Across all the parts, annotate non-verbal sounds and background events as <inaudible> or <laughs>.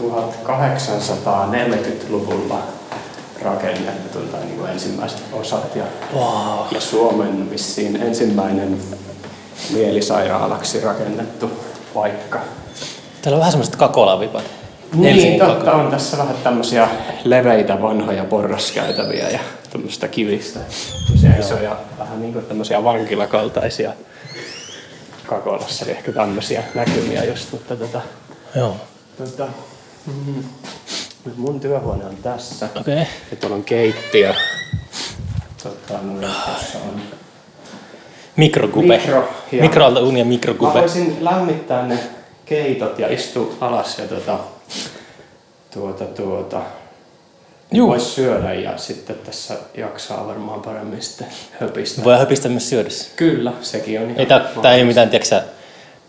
1840-luvulla rakennettu tai niin kuin ensimmäiset osat ja, Wow. ja Suomen vissiin ensimmäinen mielisairaalaksi rakennettu paikka. Täällä on vähän semmoiset kakolavipat. Niin, Helsingin totta Kakola. on tässä vähän tämmöisiä leveitä vanhoja porraskäytäviä ja tämmöistä kivistä. Isoja, vähän niin kuin tämmöisiä vankilakaltaisia Kakolassa, eli ehkä tämmöisiä näkymiä just, mutta tota, Joo. tota, mm, mun työhuone on tässä. Okei. Okay. Ja tuolla on keittiö. Tota, no, tässä on Mikrokupe. Mikro, ja- Mikroalta unia Mä voisin lämmittää ne keitot ja istua alas ja tuota, tuota, tuota, Juu. Voisi syödä ja sitten tässä jaksaa varmaan paremmin sitten höpistä. Voi höpistä myös syödessä. Kyllä, sekin on ihan Ei tää, tää ei mitään, tiedätkö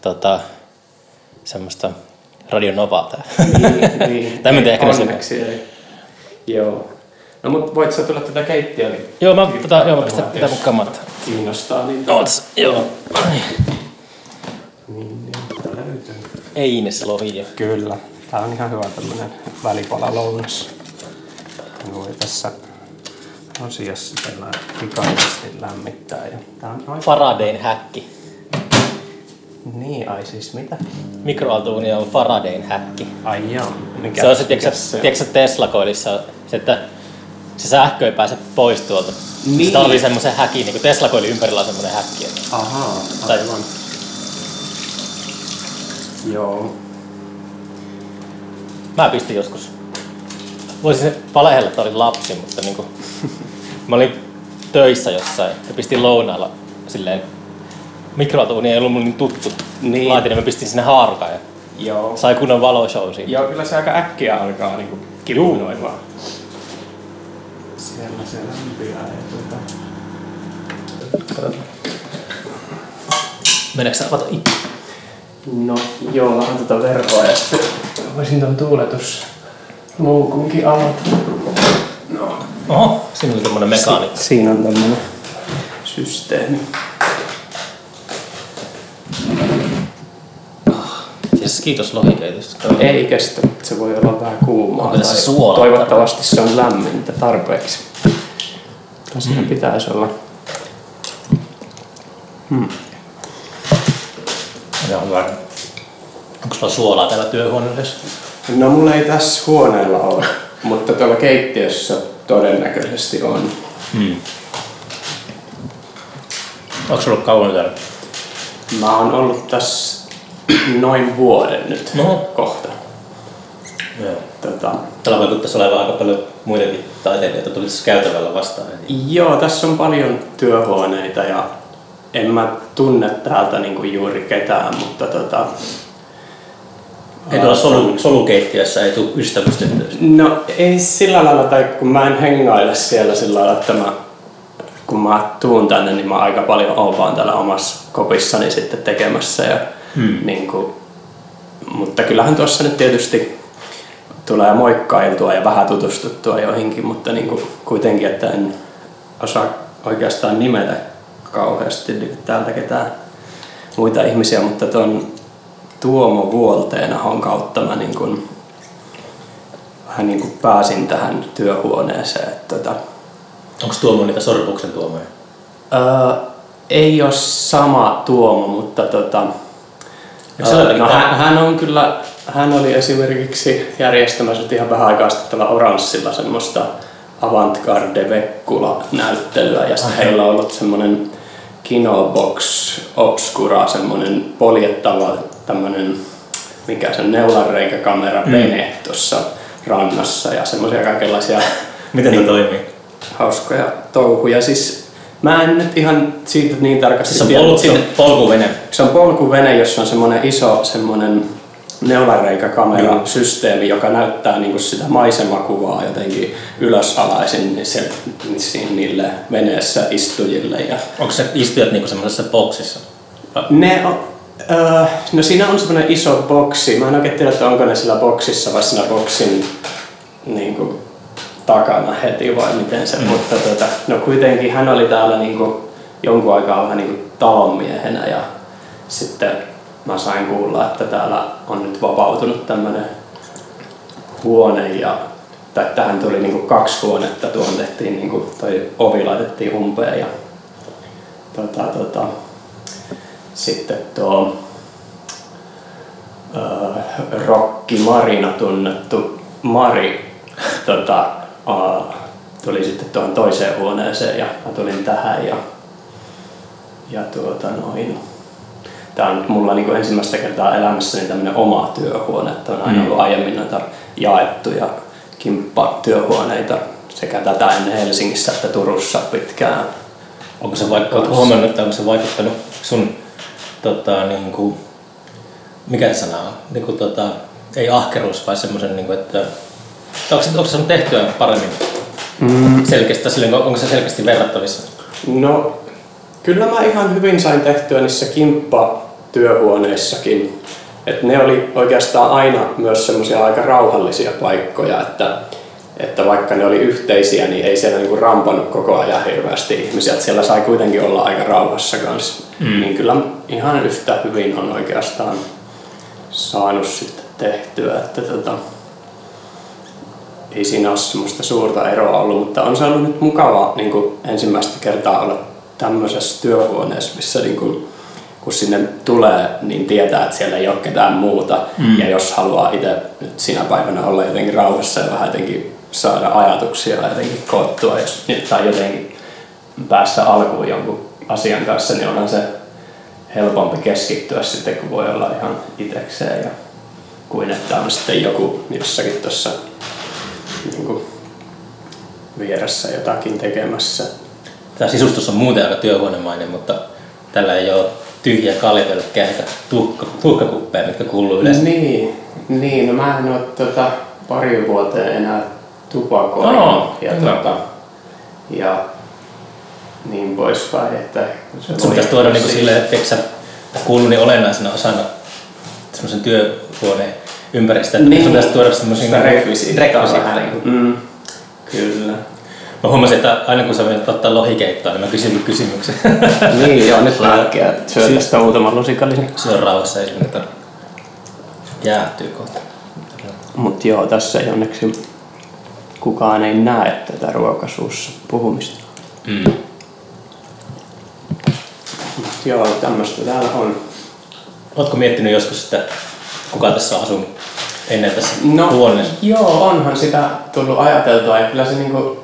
tota, semmoista radionovaa tää. Niin, <laughs> niin. Tai mä en tiedä, ehkä Onneksi ei. Joo. No mut voit sä tulla tätä keittiöä? Niin Joo, mä, tota, joo, mä pistän pitää mun kamat. Kiinnostaa, niin... Oots, joo. Niin, niin, tää löytyy. Ei Ines Lohi. Kyllä. Tää on ihan hyvä tämmönen välipala lounas. Voi tässä asiassa tällä pikaisesti lämmittää. Ja tää on aika... Faradayn häkki. Niin, ai siis mitä? Mikroaaltouunia on Faradayn häkki. Ai joo. Mikä, Se on se, tiedätkö, se tiedätkö Tesla-koilissa, se, että se sähkö ei pääse pois tuolta. Niin. Se tarvii semmoisen häkin, niin kuin Tesla-koilin ympärillä on semmoinen häkki. Ahaa, Tai- aivan. Joo. Mä pistin joskus. Voisin se valehella, että olin lapsi, mutta niinku, <laughs> mä olin töissä jossain ja pistin lounaalla silleen mikroaaltouuni ei ollut mulle niin tuttu Niin. laitin, niin mä pistin sinne haarukaan ja Joo. sai kunnon valoshow siinä. Joo, kyllä se aika äkkiä alkaa niinku kipunoimaan. Siellä se lämpiää ja tuota... Meneekö sä avata ikku? No joo, vähän tätä verkkoa ja sitten voisin ton tuuletus luukunkin avata. No. Oho, siinä oli tommonen mekaanikko. Siinä on tämmönen systeemi. Siis kiitos lohikeitosta. Ei kestä, se voi olla vähän kuumaa. Onko tässä tai suolaa Toivottavasti se on lämmintä tarpeeksi. Siinä Mm. pitäisi olla. Joo, hyvä. Onko sulla suolaa täällä työhuoneessa? No mulla ei tässä huoneella ole, mutta tuolla keittiössä todennäköisesti on. Hmm. Onko sulla ollut kauan täällä? Mä oon ollut tässä noin vuoden nyt No. kohta. Joo. Tota, Täällä vaikuttaisi olevan aika paljon muitakin taiteilijoita tuli tässä käytävällä vastaan. joo, tässä on paljon työhuoneita ja en mä tunne täältä niinku juuri ketään, mutta tota, Ei tuolla solu, solukeittiössä ei tule ystävystettyä. No ei sillä lailla, tai kun mä en hengaile siellä sillä lailla, että mä, kun mä tuun tänne, niin mä aika paljon oon vaan täällä omassa kopissani sitten tekemässä. Ja, Hmm. niin kuin, mutta kyllähän tuossa nyt tietysti tulee moikkailtua ja vähän tutustuttua joihinkin, mutta niin kuin kuitenkin, että en osaa oikeastaan nimetä kauheasti täältä ketään muita ihmisiä, mutta tuon Tuomo Vuolteenahon kautta mä niin kuin, vähän niin kuin pääsin tähän työhuoneeseen. Että, tota, Onko Tuomo niitä sorpuksen tuomoja? öö, ei ole sama Tuomo, mutta tota, se no, hän, hän, on kyllä, hän oli esimerkiksi järjestämässä nyt ihan vähän aikaa sitten tällä Oranssilla semmoista Avantgarde Vekkula näyttelyä ja sitten heillä on ollut semmoinen Kinobox Obscura, semmoinen poljettava tämmöinen, mikä se neulanreikäkamera Mm. vene tuossa rannassa ja semmoisia kaikenlaisia Miten niin, toimii? hauskoja touhuja. Siis mä en nyt ihan siitä niin tarkasti Siis on tiedä, pol- mutta siinä- polkuvene. se on polkuvene, jossa on semmoinen iso semmoinen neulanreikäkamerasysteemi, joka näyttää niinku sitä maisemakuvaa jotenkin ylösalaisin niin se, niin niille veneessä istujille. Ja Onko se istujat niinku semmoisessa boksissa? ne on, öö, no siinä on semmoinen iso boksi. Mä en oikein tiedä, että onko ne sillä boksissa vai siinä boksin niinku, takana heti vai miten se, mm. mutta tota, no kuitenkin hän oli täällä niinku, jonkun aikaa vähän niinku talonmiehenä ja sitten mä sain kuulla, että täällä on nyt vapautunut tämmönen huone ja tai tähän tuli niinku kaksi huonetta, tuohon tehtiin niinku, toi ovi laitettiin umpeen ja tota, tota, sitten tuo äh, Rokki Marina tunnettu Mari tota, äh, tuli sitten tuohon toiseen huoneeseen ja mä tulin tähän ja, ja tuota noin. Tämä on nyt mulla niin ensimmäistä kertaa elämässäni tämmöinen oma työhuone, että on aina ollut aiemmin noita jaettuja kimppatyöhuoneita sekä tätä ennen Helsingissä että Turussa pitkään. Onko se vaikka, huomannut, että onko se vaikuttanut sun, tota, niin kuin, mikä sana on, niin kuin, tota, ei ahkeruus, vaan semmoisen, niin kuin, että onko se, onko se tehtyä paremmin mm. selkeästi, silleen, onko se selkeästi verrattavissa? No, kyllä mä ihan hyvin sain tehtyä niissä kimppa-työhuoneissakin. Et ne oli oikeastaan aina myös semmoisia aika rauhallisia paikkoja, että, että vaikka ne oli yhteisiä, niin ei siellä niinku rampannut koko ajan hirveästi ihmisiä. Et siellä sai kuitenkin olla aika rauhassa kanssa. Mm. Niin kyllä ihan yhtä hyvin on oikeastaan saanut sitten tehtyä. Että tota, ei siinä ole semmoista suurta eroa ollut, mutta on se ollut nyt mukava niin kuin ensimmäistä kertaa olla tämmöisessä työhuoneessa, missä niin kuin, kun sinne tulee, niin tietää, että siellä ei ole ketään muuta. Mm. Ja jos haluaa itse nyt sinä päivänä olla jotenkin rauhassa ja vähän jotenkin saada ajatuksia jotenkin koottua jos, tai jotenkin päästä alkuun jonkun asian kanssa, niin onhan se helpompi keskittyä sitten, kun voi olla ihan itsekseen ja kuin että on sitten joku jossakin tuossa niin kuin vieressä jotakin tekemässä. Tämä sisustus on muuten aika työhuonemainen, mutta tällä ei ole tyhjiä kaljapölkkejä eikä tuhka, tuhkakuppeja, mitkä kuuluu yleensä. Niin, niin no mä en ole tota, pari vuoteen enää tupakoinut. Oh, ja, tota, ja niin poispäin. Että se sun pitäisi tuoda niinku silleen, että sä kuuluu niin olennaisena osana semmoisen työhuoneen ympäristöä. Niin. Sun pitäisi tuoda semmoisia rekvisiitteja. Mm. Kyllä. Mä huomasin, että aina kun sä menet ottaa lohikeittoa, niin mä kysyn kysymyksen. <laughs> niin, joo, nyt lääkkeä. Syö tästä muutaman lusikallisen. Syö rauhassa, ei sinne jäähtyy kohta. Mut joo, tässä ei onneksi kukaan ei näe tätä ruokasuussa puhumista. Mm. Mut joo, tämmöistä täällä on. Oletko miettinyt joskus, että kuka tässä asuu ennen tässä no, huoneessa? Joo, onhan sitä tullut ajateltua ja kyllä se niinku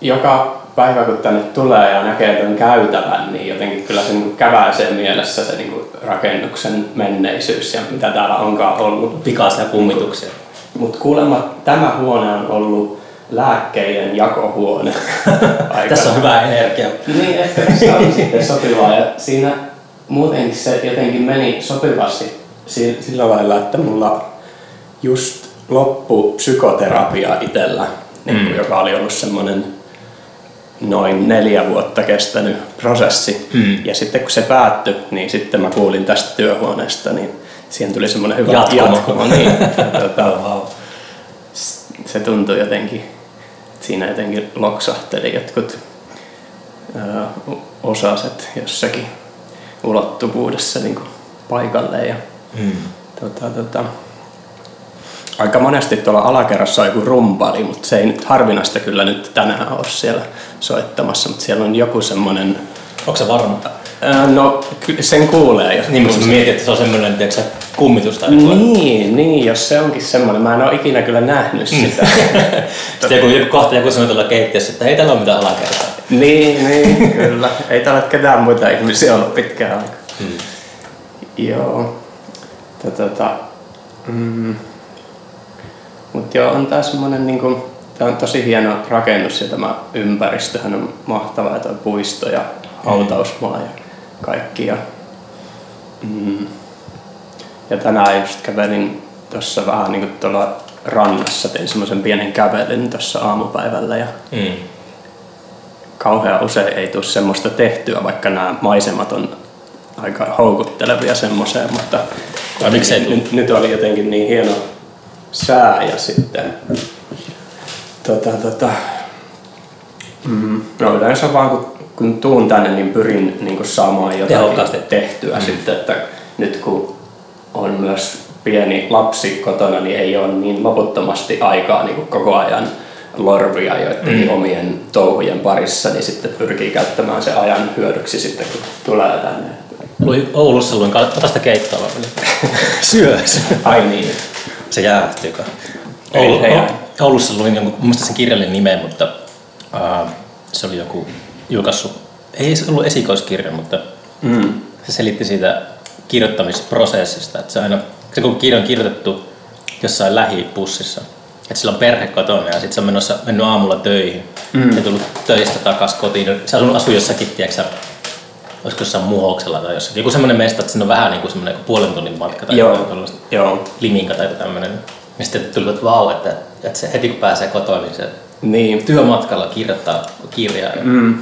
joka päivä kun tänne tulee ja näkee tämän käytävän, niin jotenkin kyllä se niinku käväisee mielessä se niinku rakennuksen menneisyys ja mitä täällä onkaan ollut. Pikaisia kummituksia. Mutta kuulemma tämä huone on ollut lääkkeiden jakohuone. <laughs> Tässä on hyvä energia. Niin, ehkä se on <laughs> sitten sopivaa. Ja siinä muutenkin se jotenkin meni sopivasti sillä lailla, että mulla just loppu psykoterapia itsellä, niin mm. joka oli ollut semmoinen noin neljä vuotta kestänyt prosessi. Mm. Ja sitten kun se päättyi, niin sitten mä kuulin tästä työhuoneesta, niin siihen tuli semmoinen hyvä jatkumo. jatkumo niin, <laughs> tota, se tuntui jotenkin, siinä jotenkin loksahteli jotkut ö, osaset jossakin ulottuvuudessa niin paikalle. Ja, mm. tota, tota, aika monesti tuolla alakerrassa on joku rumpali, mutta se ei nyt harvinaista kyllä nyt tänään ole siellä soittamassa, mutta siellä on joku semmoinen... Onko se varma? no, sen kuulee. Jos niin, mutta mietit, että se on semmoinen, tiedätkö, kummitus tai Niin, niin, jos se onkin semmoinen. Mä en ole ikinä kyllä nähnyt mm. sitä. <laughs> Sitten joku, joku kohta joku sanoo tuolla keittiössä, että ei täällä ole mitään alakertaa. niin, niin, kyllä. Ei täällä ole ketään muita ihmisiä ollut pitkään aikaa. Hmm. Joo. Tota, mm. Mutta joo, on tää semmonen niinku, tää on tosi hieno rakennus ja tämä ympäristöhän on mahtava, että on puisto ja hautausmaa ja kaikki. Ja, mm, ja tänään just kävelin tuossa vähän niinku tuolla rannassa, tein semmoisen pienen kävelyn tuossa aamupäivällä ja mm. kauhean usein ei tule semmoista tehtyä, vaikka nämä maisemat on aika houkuttelevia semmoiseen, mutta miksei nyt, nyt oli jotenkin niin hieno sää ja sitten tota, tota, mm, no yleensä vaan kun, kun tuun tänne, niin pyrin niin kuin saamaan jotain tehokkaasti tehtyä mm. sitten, että nyt kun on myös pieni lapsi kotona, niin ei ole niin loputtomasti aikaa niin kuin koko ajan lorvia joiden mm. omien touhujen parissa, niin sitten pyrkii käyttämään se ajan hyödyksi sitten, kun tulee tänne. Luin Oulussa luin, ota sitä keittoa. <laughs> Syö Ai niin. Se jäähtyy. Ei, Oulu, ei, ei. Oulussa luin jonkun, muista sen kirjallinen nimen, mutta uh, se oli joku julkaissut, ei se ollut esikoiskirja, mutta Mm. se selitti siitä kirjoittamisprosessista, että se aina, se kun kirja on kirjoitettu jossain lähipussissa, että sillä on perhe kotona ja sitten se on menossa, mennyt aamulla töihin mm. ja tullut töistä takaisin kotiin. Se asuu jossakin, tiedätkö, olisiko jossain muhoksella tai jossakin. Joku semmoinen mesta, että siinä on vähän niin kuin semmoinen puolen tunnin matka tai Joo. jotain tuollaista Joo. liminka tai tämmöinen. Ja sitten tuli, että vau, että, että se heti kun pääsee kotoa, niin se Niin. työmatkalla kirjoittaa kirjaa. Ja Mm.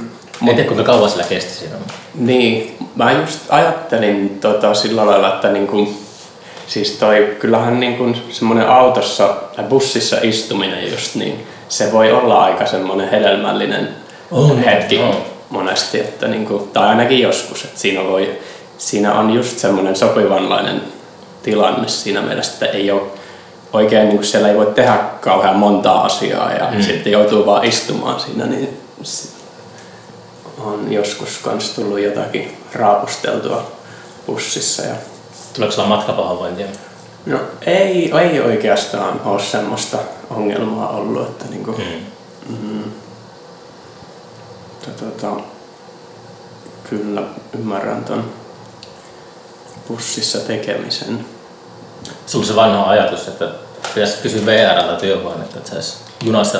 En tiedä kuinka kauan sillä kesti siinä. Niin, mä just ajattelin tota sillä lailla, että niinku, siis toi, kyllähän niinku semmoinen autossa tai bussissa istuminen just niin, se voi olla aika semmoinen hedelmällinen On, hetki on. Monesti, että niinku, tai ainakin joskus, että siinä, voi, siinä on just semmoinen sopivanlainen tilanne siinä mielessä, että ei ole oikein, niin siellä ei voi tehdä kauhean montaa asiaa ja mm. sitten joutuu vaan istumaan siinä, niin on joskus kans tullut jotakin raapusteltua bussissa. Ja... Tuleeko sulla matkapahoinvointia? No ei, ei oikeastaan ole semmoista ongelmaa ollut, että niinku, Mm. mm, to- tota, kyllä ymmärrän ton bussissa tekemisen. Sulla on se vanha ajatus, että pitäisi kysyä VRltä työhuonetta, että saisi junassa,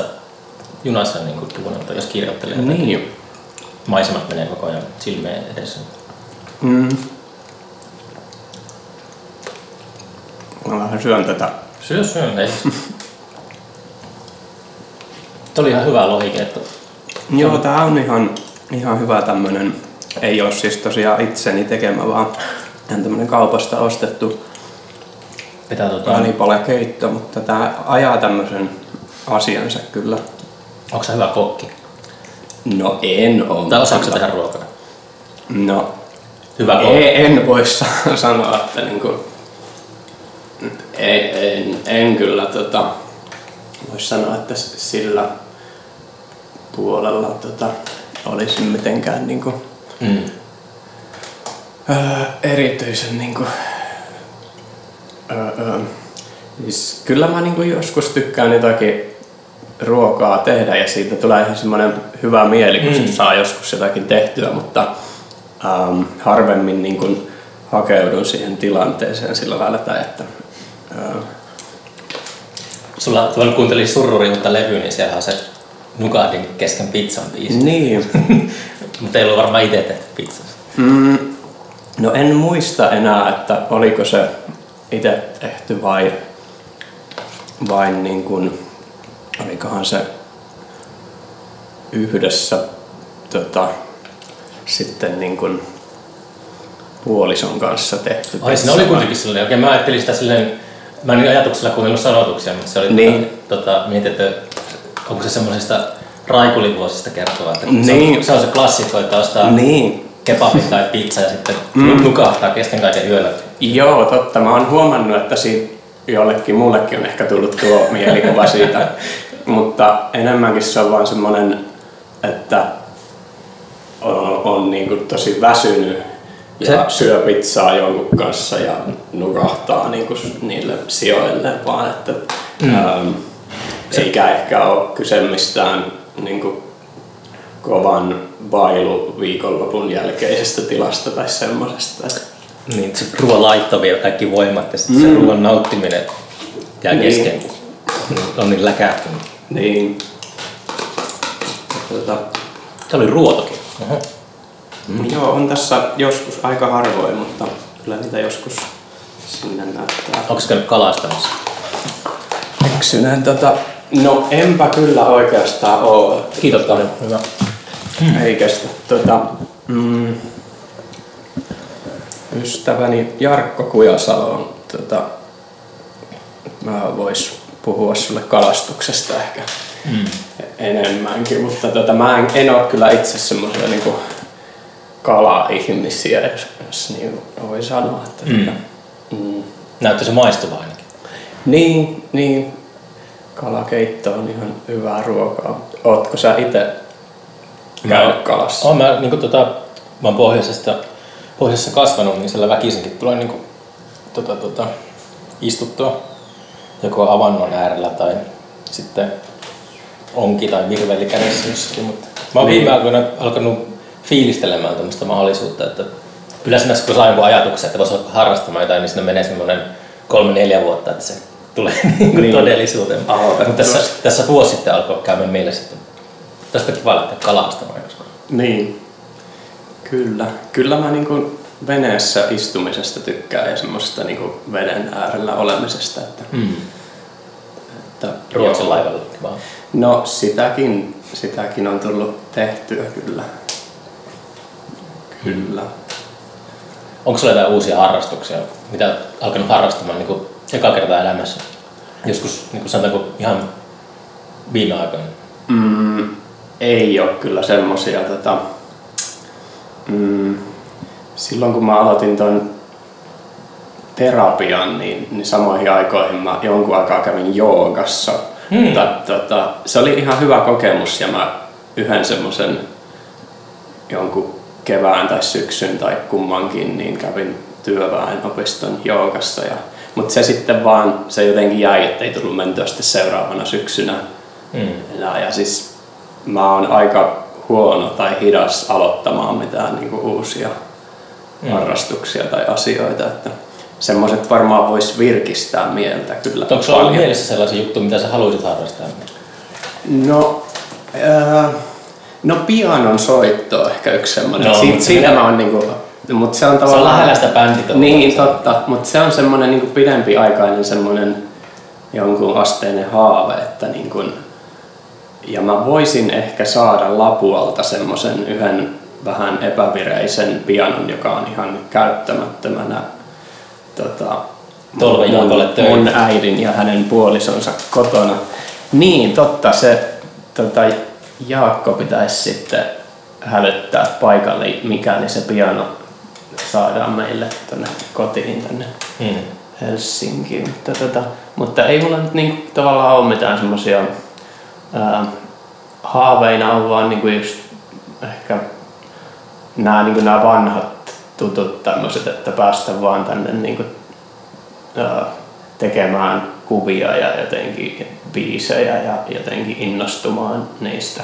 junassa niin kuin jos kirjoittelee. jotakin. Niin. Maisemat menee koko ajan silmeen edessä. Mm. Mä vähän syön tätä. Syö, syö. Ei. <laughs> Tuo oli ihan hyvä lohikeetto. Joo, tää on ihan, ihan hyvä tämmönen, ei ole siis tosiaan itseni tekemä, vaan ihan tämmönen kaupasta ostettu Pitää tota, välipalekeitto, mutta tää ajaa tämmösen asiansa kyllä. onko se hyvä kokki? No en oo. Tai osaako tehdä ruokaa? No Hyvä kokki. ei, en voi sa- <laughs> sanoa, että niinku, ei, en, en kyllä tota, vois sanoa, että sillä puolella tota, olisi mitenkään niinku, Mm. öö, erityisen niinku, öö, öö, siis kyllä mä niinku joskus tykkään jotakin ruokaa tehdä ja siitä tulee ihan semmoinen hyvä mieli, kun mm. saa joskus jotakin tehtyä, mutta ähm, harvemmin niin hakeudun siihen tilanteeseen sillä lailla, tai että äh, Sulla tuolla kuuntelin surruri uutta levyä, niin siellä on se Nugadin kesken pizzan biisi. niin. <laughs> Mutta ei ollut varmaan itse tehty pizzaa. Mm, no en muista enää, että oliko se itse tehty vai, vai niin kuin, olikohan se yhdessä tota, sitten niin kuin puolison kanssa tehty. Ai siinä oli kuitenkin silleen, oikein mä ajattelin sitä silleen, mä en ajatuksella kuunnellut sanotuksia, mutta se oli Niin. tota, tota, mietin, että onko se semmoisesta raikulivuosista kertova, että Niin. se, on, se on se klassikko, että ostaa Niin, kebabin tai pizza ja sitten mm. nukahtaa kesken kaiken yöllä. Joo, totta. Mä oon huomannut, että siitä jollekin muullekin on ehkä tullut tuo <laughs> mielikuva siitä. Mutta enemmänkin se on vaan semmoinen, että on, on niin kuin tosi väsynyt ja Se- syö pizzaa jonkun kanssa ja nukahtaa niin kuin niille sijoille, vaan että mm. ähm, eikä ehkä ole kyse mistään niin kuin kovan bailu viikonlopun jälkeisestä tilasta tai semmoisesta. Niin, se ruoan laitto vie kaikki voimat ja sitten mm. se ruoan nauttiminen jää Niin. kesken, kun on niin läkähtynyt. Niin. Tota, Se oli ruotokin. Oho. mm. Joo, on tässä joskus aika harvoin, mutta kyllä niitä joskus sinne näyttää. Onko se käynyt kalastamassa? Eksyneen tota, no enpä kyllä oikeastaan oo. Kiitos paljon. Hyvä. Ei kestä. Tota, mm, ystäväni Jarkko Kujasalo on, tota, mä vois puhua sulle kalastuksesta ehkä Mm. enemmänkin, mutta tota, mä en, en ole kyllä itse semmoisia niinku kala-ihmisiä, jos, jos niin voi sanoa. Että, Mm. tota, mm, Näyttää se maistuva ainakin. Niin, niin. Kalakeitto on ihan hyvää ruokaa. Ootko sä itse käynyt kalassa? Oon mä, niin kuin, tota, mä oon pohjoisesta, pohjoisessa kasvanut, niin siellä väkisinkin tulee niin kuin, tota, tota, istuttua joko avannon äärellä tai sitten onki tai virveli kädessä jossakin. Mutta mä oon Niin. viime aikoina alkanut fiilistelemään tämmöistä mahdollisuutta, että yleensä kun saa ajatuksen, että voisi harrastamaan jotain, niin sinne menee semmoinen kolme-neljä vuotta, että se tulee <laughs> niin. Niin. todellisuuteen. Mutta tässä, tässä vuosi sitten alkoi käydä mielessä, että tästä kiva lähteä kalastamaan joskus. Niin. Kyllä. Kyllä mä niinku veneessä istumisesta tykkään ja semmoisesta niinku veden äärellä olemisesta. Että, Mm. että Ruotsin laivalla vaan. No sitäkin, sitäkin on tullut tehtyä kyllä. Kyllä. Onko sulla jotain uusia harrastuksia, mitä olet alkanut harrastamaan niin kuin eka kertaa elämässä? Joskus niin kuin sanotaanko ihan viime aikoina. Mm, ei ole kyllä semmosia. Tota, mm, silloin kun mä aloitin ton terapian, niin, niin samoihin aikoihin mä jonkun aikaa kävin joogassa. Hmm. Mutta, tota, se oli ihan hyvä kokemus ja mä yhden semmoisen jonkun kevään tai syksyn tai kummankin, niin kävin työväenopiston joogassa. Ja, mutta se sitten vaan, se jotenkin jäi, ettei tullut mentyä sitten seuraavana syksynä Mm. ja, ja siis mä oon aika huono tai hidas aloittamaan mitään niin kuin uusia Mm. harrastuksia tai asioita. Että semmoiset varmaan vois virkistää mieltä kyllä Onko sulla ollut mielessä sellaisia juttuja, mitä sä haluaisit harrastaa? No, ää, no pianon soitto on ehkä yksi semmoinen. No, siitä minä- mä oon niinku, mutta se on Se on tavallaan... lähellä sitä bänditoa. Niin, totta. Mutta se on semmoinen niin pidempiaikainen semmoinen jonkun asteinen haave, että niin kuin, ja mä voisin ehkä saada Lapualta semmoisen yhden vähän epävireisen pianon, joka on ihan käyttämättömänä tota, mun, mun äidin ja hänen puolisonsa kotona. Niin, totta. Se tota, Jaakko pitäisi sitten hälyttää paikalle, mikäli se piano saadaan meille tänne kotiin tänne Mm. Helsinkiin. Mutta, tota, mutta ei mulla nyt niinku tavallaan ole mitään semmoisia haaveina on vaan niinku just ehkä nämä niinku nää vanhat tutut tämmöiset, että päästä vaan tänne niinku, ää, tekemään kuvia ja jotenkin biisejä ja jotenkin innostumaan niistä.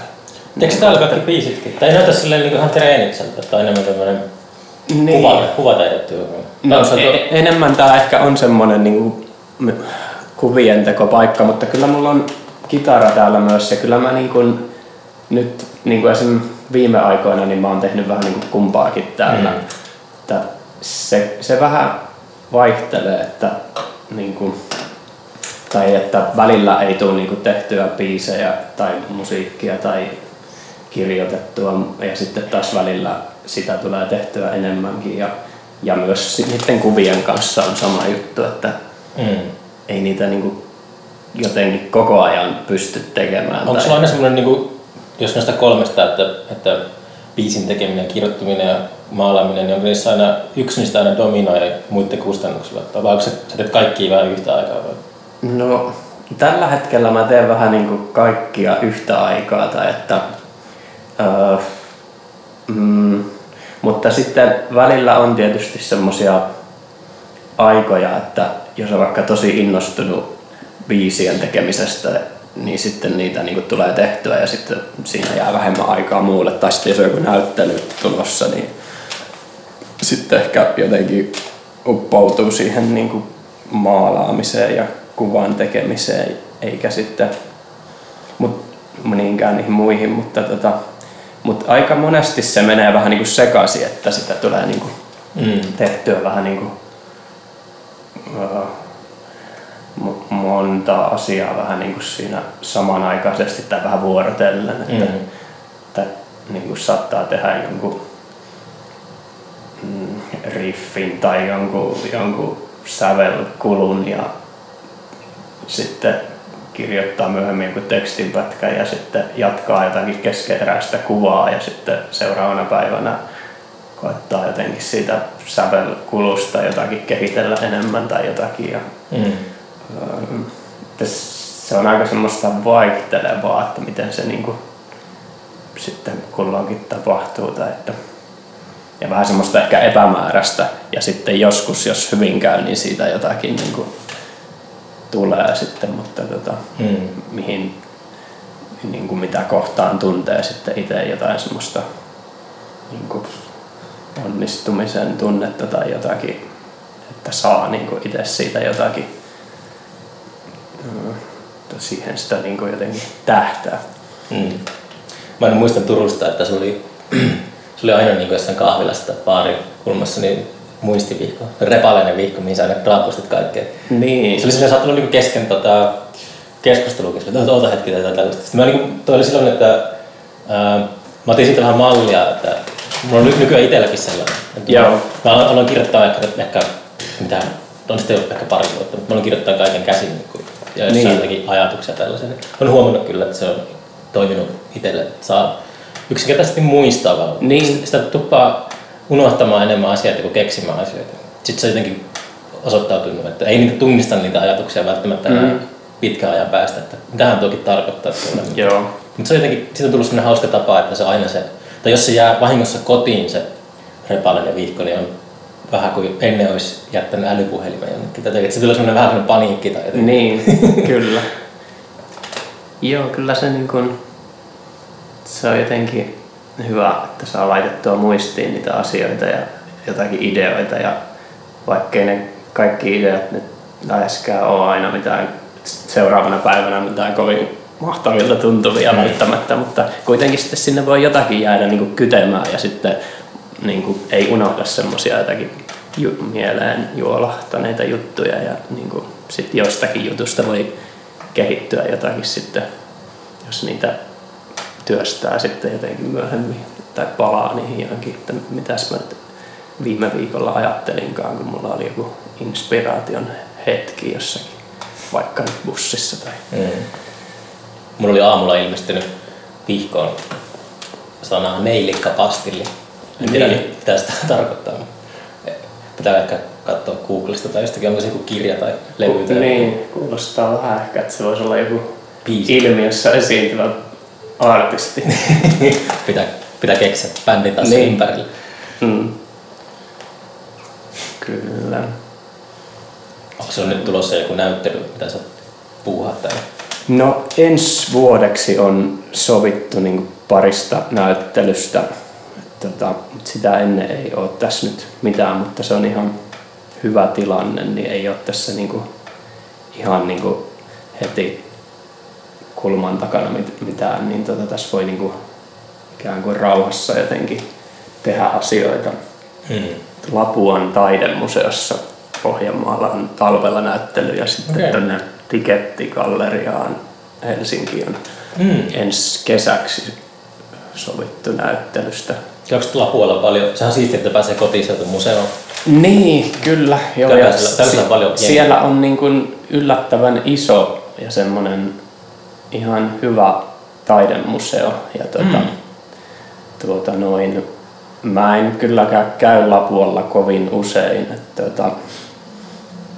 Eikö täällä kaikki biisitkin? Tai näytä silleen niin ihan treenitseltä, tai enemmän tämmöinen Niin. kuva, kuvataidettyy. No, se tuo- enemmän tämä ehkä on semmoinen niin kuvien tekopaikka, mutta kyllä mulla on kitara täällä myös ja kyllä mä niin kuin, nyt niin kuin esim. viime aikoina niin mä oon tehnyt vähän niin kuin kumpaakin täällä. Mm. Että se, se vähän vaihtelee, että niin kuin, tai että välillä ei tule niin kuin tehtyä biisejä tai musiikkia tai kirjoitettua ja sitten taas välillä sitä tulee tehtyä enemmänkin ja, ja myös niiden kuvien kanssa on sama juttu, että Mm. ei niitä niinku jotenkin koko ajan pysty tekemään. Onko tai- sulla aina semmoinen, niin kuin, jos näistä kolmesta, että, että biisin tekeminen, kirjoittaminen ja maalaaminen, niin onko niissä aina, yksi niistä aina dominoi muiden kustannuksella? Tai vai onko se, sä teet kaikkia vähän yhtä aikaa? Vai? No, tällä hetkellä mä teen vähän niin kuin kaikkia yhtä aikaa, tai että, öö, mm, mutta sitten välillä on tietysti semmoisia aikoja, että jos on vaikka tosi innostunut biisien tekemisestä, niin sitten niitä niin kuin tulee tehtyä ja sitten siinä jää vähemmän aikaa muulle. Tai sitten jos on joku näyttely tulossa, niin sitten ehkä jotenkin uppoutuu siihen niin kuin maalaamiseen ja kuvan tekemiseen, eikä sitten mut, niinkään niihin muihin, mutta, tota, mutta aika monesti se menee vähän niin kuin sekaisin, että sitä tulee niin kuin Mm. tehtyä vähän niin kuin, mo- monta asiaa vähän niin kuin siinä samanaikaisesti tai vähän vuorotellen, että, Mm. että niin kuin saattaa tehdä jonkun mm, riffin tai jonkun, jonkun sävelkulun ja sitten kirjoittaa myöhemmin jonkun tekstinpätkän ja sitten jatkaa jotakin keskeeräistä kuvaa ja sitten seuraavana päivänä koettaa jotenkin siitä sävelkulusta jotakin kehitellä enemmän tai jotakin. Ja, Mm. se on aika semmoista vaihtelevaa, että miten se niinku sitten kulloinkin tapahtuu. Tai että, ja vähän semmoista ehkä epämääräistä. Ja sitten joskus, jos hyvin käy, niin siitä jotakin niinku tulee sitten, mutta tota, Mm. mihin, niin kuin mitä kohtaan tuntee sitten itse jotain semmoista niin kuin onnistumisen tunnetta tai jotakin, että saa niin kuin itse siitä jotakin, mm, että siihen sitä niin kuin jotenkin tähtää. Mm. Mä en muistan Turusta, että se oli, <clears throat> se oli aina niin kuin jossain kahvilassa tai baarikulmassa niin muistivihko, repaleinen vihko, mihin sä aina raapustit kaikkea. Niin. Se oli silleen saattanut niin kesken tota, keskustelua, kesken, että oota hetki tai tällaista. Sitten mä niin kuin, toi oli silloin, että ää, mä otin siitä vähän mallia, että mulla on ny- nykyään itselläkin sellainen. Että Joo. Mä, aloin, aloin kirjoittaa ehkä, ehkä mitä, on sitten jo ehkä pari vuotta, mutta mä aloin kirjoittaa kaiken käsin niin kuin, ja jossain Niin. jotakin ajatuksia tällaisia. Niin Olen huomannut kyllä, että se on toiminut itselle, että saa yksinkertaisesti muistaa vaan. Niin. Sitä, sitä tuppaa unohtamaan enemmän asioita kuin keksimään asioita. Sitten se on jotenkin osoittautunut, että ei niinku tunnista niitä ajatuksia välttämättä Mm. pitkän ajan päästä, että mitähän toki tarkoittaa. Joo. Mutta se on jotenkin, siitä on tullut sellainen hauska tapa, että se aina se, tai jos se jää vahingossa kotiin se repaleinen viikko, niin on vähän kuin ennen olisi jättänyt älypuhelimen jonnekin. Jotenkin, se tulee sellainen vähän sellainen paniikki tai jotenkin. Niin, <laughs> kyllä. Joo, kyllä se, niin kun, se on jotenkin hyvä, että saa laitettua muistiin niitä asioita ja jotakin ideoita. Ja vaikkei ne kaikki ideat nyt läheskään ole aina mitään seuraavana päivänä mitään kovin mahtavilta tuntuvia Mm. välttämättä, mutta kuitenkin sitten sinne voi jotakin jäädä niin kuin kytemään ja sitten niin kuin ei unohda semmoisia jotakin ju- mieleen juolahtaneita juttuja ja niin kuin sit jostakin jutusta voi kehittyä jotakin sitten, jos niitä työstää sitten jotenkin myöhemmin tai palaa niihin johonkin, että mitäs mä nyt viime viikolla ajattelinkaan, kun mulla oli joku inspiraation hetki jossakin, vaikka nyt bussissa tai Mm. Mulla oli aamulla ilmestynyt vihkoon sana neilikkapastilli. En tiedä, Niin. mitä sitä <laughs> tarkoittaa. Pitää ehkä katsoa Googlesta tai jostakin, onko se joku kirja tai levy tai Niin, kuulostaa vähän ehkä, että se voisi olla joku biisi. ilmiössä esiintyvä artisti. <laughs> pitää, pitää keksiä bändin taas Niin. ympärille. mm. Kyllä. Onko se on nyt tulossa joku näyttely, mitä sä täällä? No ensi vuodeksi on sovittu niin parista näyttelystä. Tota, sitä ennen ei ole tässä nyt mitään, mutta se on ihan hyvä tilanne, niin ei ole tässä niin kuin, ihan niin kuin heti kulman takana mit- mitään, niin tota, tässä voi niin kuin, ikään kuin rauhassa jotenkin tehdä asioita. Mm. Lapuan taidemuseossa Pohjanmaalla on talvella näyttely ja sitten okay. tuonne Tikettigalleriaan Helsinki on Mm. ensi kesäksi sovittu näyttelystä. Onko tuolla puolella paljon? Sehän on siistiä, että pääsee kotiin sieltä museoon. Niin, kyllä. Joo, ja siellä- si- paljon siellä on niin kuin yllättävän iso ja semmoinen ihan hyvä taidemuseo. Ja tuota, Mm. tuota noin, mä en kylläkään käy Lapualla kovin usein. Että, tuota,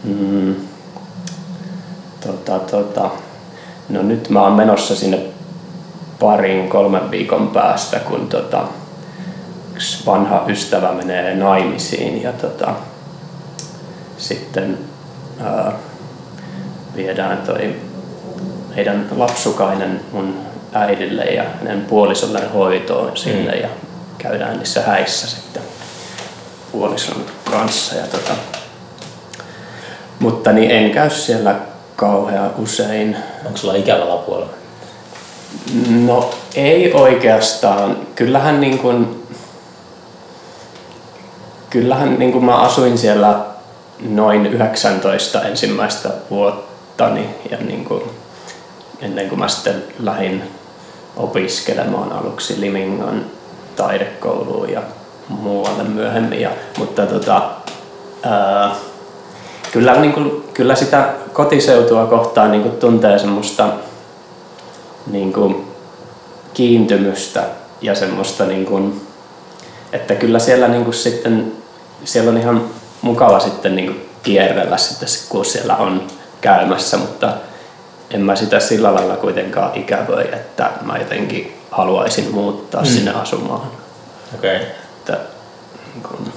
mm, tota, tota, no nyt mä oon menossa sinne parin kolmen viikon päästä, kun tota, yksi vanha ystävä menee naimisiin ja tota, sitten ää, viedään toi heidän lapsukainen mun äidille ja hänen puolisolle hoitoon sinne Mm. ja käydään niissä häissä sitten puolison kanssa. Ja tota, mutta niin en käy siellä kauhean usein. Onko sulla ikävä lapuolella? No ei oikeastaan. Kyllähän niin kuin, kyllähän niin kuin mä asuin siellä noin 19 ensimmäistä vuottani ja niin kuin, ennen kuin mä sitten lähdin opiskelemaan aluksi Limingan taidekouluun ja muualle myöhemmin. Ja, mutta tota, ää, kyllä, niin kuin, kyllä sitä kotiseutua kohtaan niin kuin tuntee semmoista niin kuin kiintymystä ja semmoista niin kuin, että kyllä siellä niinku sitten, siellä on ihan mukava sitten niinku kierrellä sitten, kun siellä on käymässä, mutta en mä sitä sillä lailla kuitenkaan ikävöi, että mä jotenkin haluaisin muuttaa mm. sinne asumaan. Okei. Okay. Että, niin kun,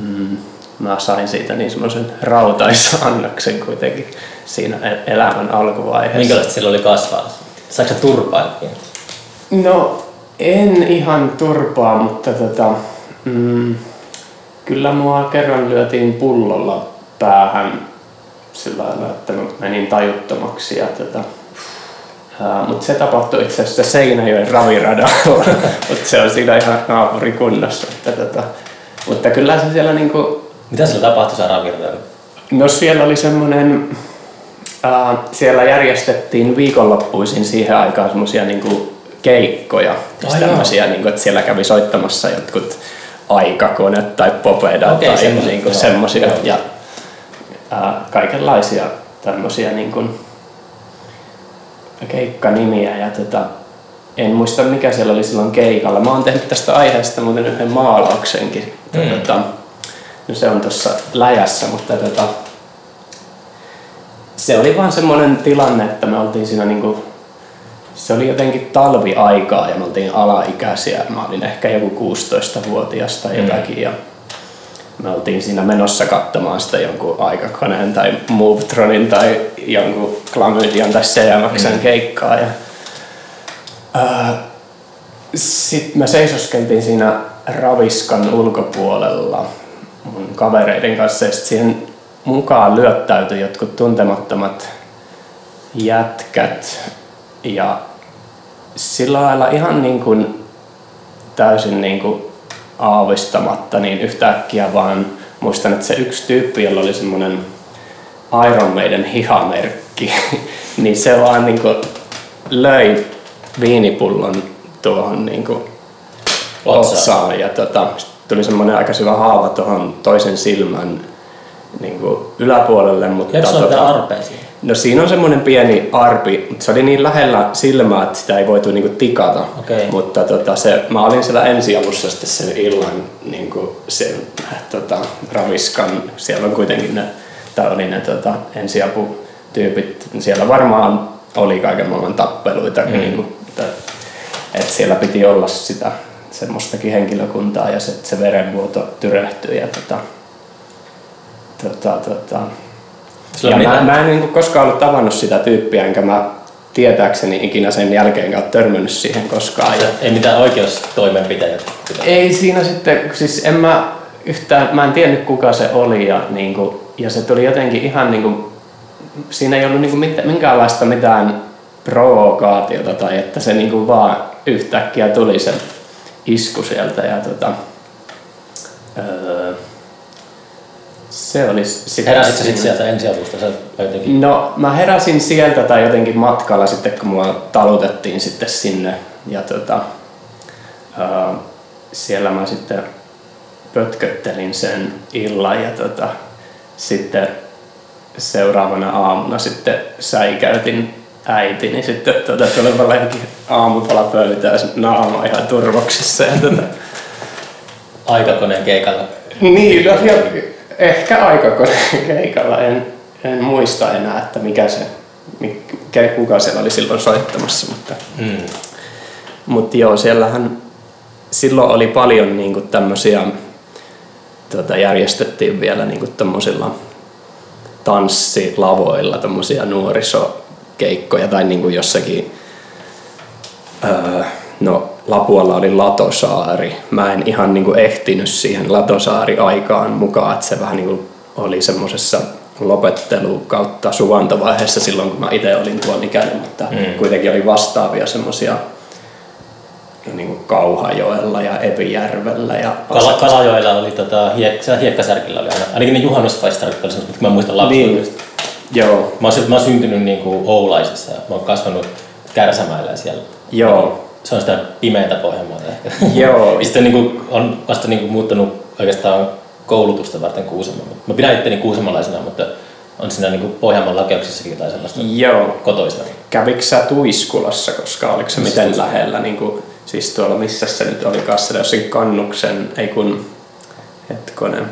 mm, mä sain siitä niin semmoisen rautaisannoksen kuitenkin siinä e- elämän alkuvaiheessa. Minkälaista sillä oli kasvaa? Saiko sä turpaa? No en ihan turpaa, mutta tota, mm, kyllä mua kerran lyötiin pullolla päähän sillä lailla, että mä menin tajuttomaksi. Ja tota, mutta se tapahtui itse asiassa Seinäjoen raviradalla, <laughs> mutta se on siinä ihan naapurikunnassa. Että, tota, mutta kyllä se siellä niinku... Mitä siellä tapahtui siellä raviradalla? No siellä oli semmoinen, äh, siellä järjestettiin viikonloppuisin siihen aikaan semmoisia niinku keikkoja. Oh, tämmöisiä, niinku, että siellä kävi soittamassa jotkut aikakone tai popeda okay, tai niinku semmoisia. Ja, äh, kaikenlaisia tämmöisiä niinku, keikkanimiä ja tota, en muista mikä siellä oli silloin keikalla. Mä oon tehnyt tästä aiheesta muuten yhden maalauksenkin. Mm. Tota, no se on tuossa läjässä, mutta tota, se oli vaan semmoinen tilanne, että me oltiin siinä niinku, se oli jotenkin talviaikaa ja me oltiin alaikäisiä. Mä olin ehkä joku 16-vuotias tai mm. jotakin ja me oltiin siinä menossa katsomaan sitä jonkun aikakoneen tai Movetronin tai jonkun Klamydian tai CMXn mm. keikkaa. Ja, sitten me seisoskeltiin siinä raviskan ulkopuolella mun kavereiden kanssa ja sit siihen mukaan lyöttäytyi jotkut tuntemattomat jätkät ja sillä lailla ihan niin kuin täysin niin kuin aavistamatta, niin yhtäkkiä vaan muistan, että se yksi tyyppi, jolla oli semmoinen Iron Maiden hihamerkki, <laughs> niin se vaan niin kuin löi viinipullon tuohon niin kuin otsaan. Ja tota, tuli semmoinen aika syvä haava tuohon toisen silmän niin kuin yläpuolelle. Mutta Kerro tota, arpeisiin. No siinä on semmoinen pieni arpi, mutta se oli niin lähellä silmää, että sitä ei voitu niinku tikata. Okay. Mutta tota, se, mä olin siellä ensiavussa sitten sen illan niinku sen tota, raviskan, siellä on kuitenkin ne, tai oli ne tota, ensiaputyypit, siellä varmaan oli kaiken maailman tappeluita, mm. niinku, että, että siellä piti olla sitä semmoistakin henkilökuntaa ja se, se verenvuoto tyrehtyi ja tota, tota, tota, ja mä, mä en niin koskaan ollut tavannut sitä tyyppiä, enkä mä tietääkseni ikinä sen jälkeen ole törmännyt siihen koskaan. Ja ei mitään oikeustoimenpiteitä? Ei siinä sitten, siis en mä yhtään, mä en tiennyt kuka se oli ja, niin kuin, ja se tuli jotenkin ihan niin kuin, siinä ei ollut niin kuin mit, minkäänlaista mitään provokaatiota tai että se niin kuin vaan yhtäkkiä tuli se isku sieltä ja tota, öö, se olisi sitä. Heräsitkö sitten sieltä ensiavusta? Sä jotenkin... No mä heräsin sieltä tai jotenkin matkalla sitten kun mua talutettiin sitten sinne ja tota, uh, siellä mä sitten pötköttelin sen illan ja tota, sitten seuraavana aamuna sitten säikäytin äitini sitten tuota, tulemalla aamupala pöytään naama ihan turvoksissa. Ja, tuota. Aikakoneen keikalla. Niin, no, ehkä keikalla, <laughs> en, en muista enää, että mikä se, mikä, kuka siellä oli silloin soittamassa, mutta, mm. mutta joo, siellähän silloin oli paljon niin kuin tämmöisiä, tota, järjestettiin vielä niin kuin tämmöisillä tanssilavoilla tämmöisiä nuorisokeikkoja tai niin kuin jossakin öö, no Lapualla oli Latosaari. Mä en ihan niin kuin ehtinyt siihen Latosaari-aikaan mukaan, että se vähän niin kuin oli semmoisessa lopettelu kautta suvantovaiheessa silloin, kun mä itse olin tuon ikäinen, mutta mm. kuitenkin oli vastaavia semmoisia niin kuin Kauhajoella ja Epijärvellä. Ja Kala, Kalajoella oli tota, hiek, hiekkasärkillä oli aina, ainakin ne juhannusfaistarit oli semmoista, mä muistan lapsuudesta. Niin. Joo. Mä oon, mä oon syntynyt niin kuin Oulaisessa ja mä oon kasvanut Kärsämäellä siellä. Joo se on sitä pimeätä Pohjanmaata ehkä. Joo. <laughs> sitten niin kuin, on vasta niin kuin, muuttanut oikeastaan koulutusta varten Kuusamoon. Mä pidän itteni kuusamalaisena, mutta on siinä niin kuin Pohjanmaan lakeuksissakin jotain sellaista Joo. kotoisena. Kävikö sä Tuiskulassa, koska oliko se miten lähellä niin kuin Siis tuolla missä se nyt oli siellä jossakin kannuksen, ei kun hetkonen.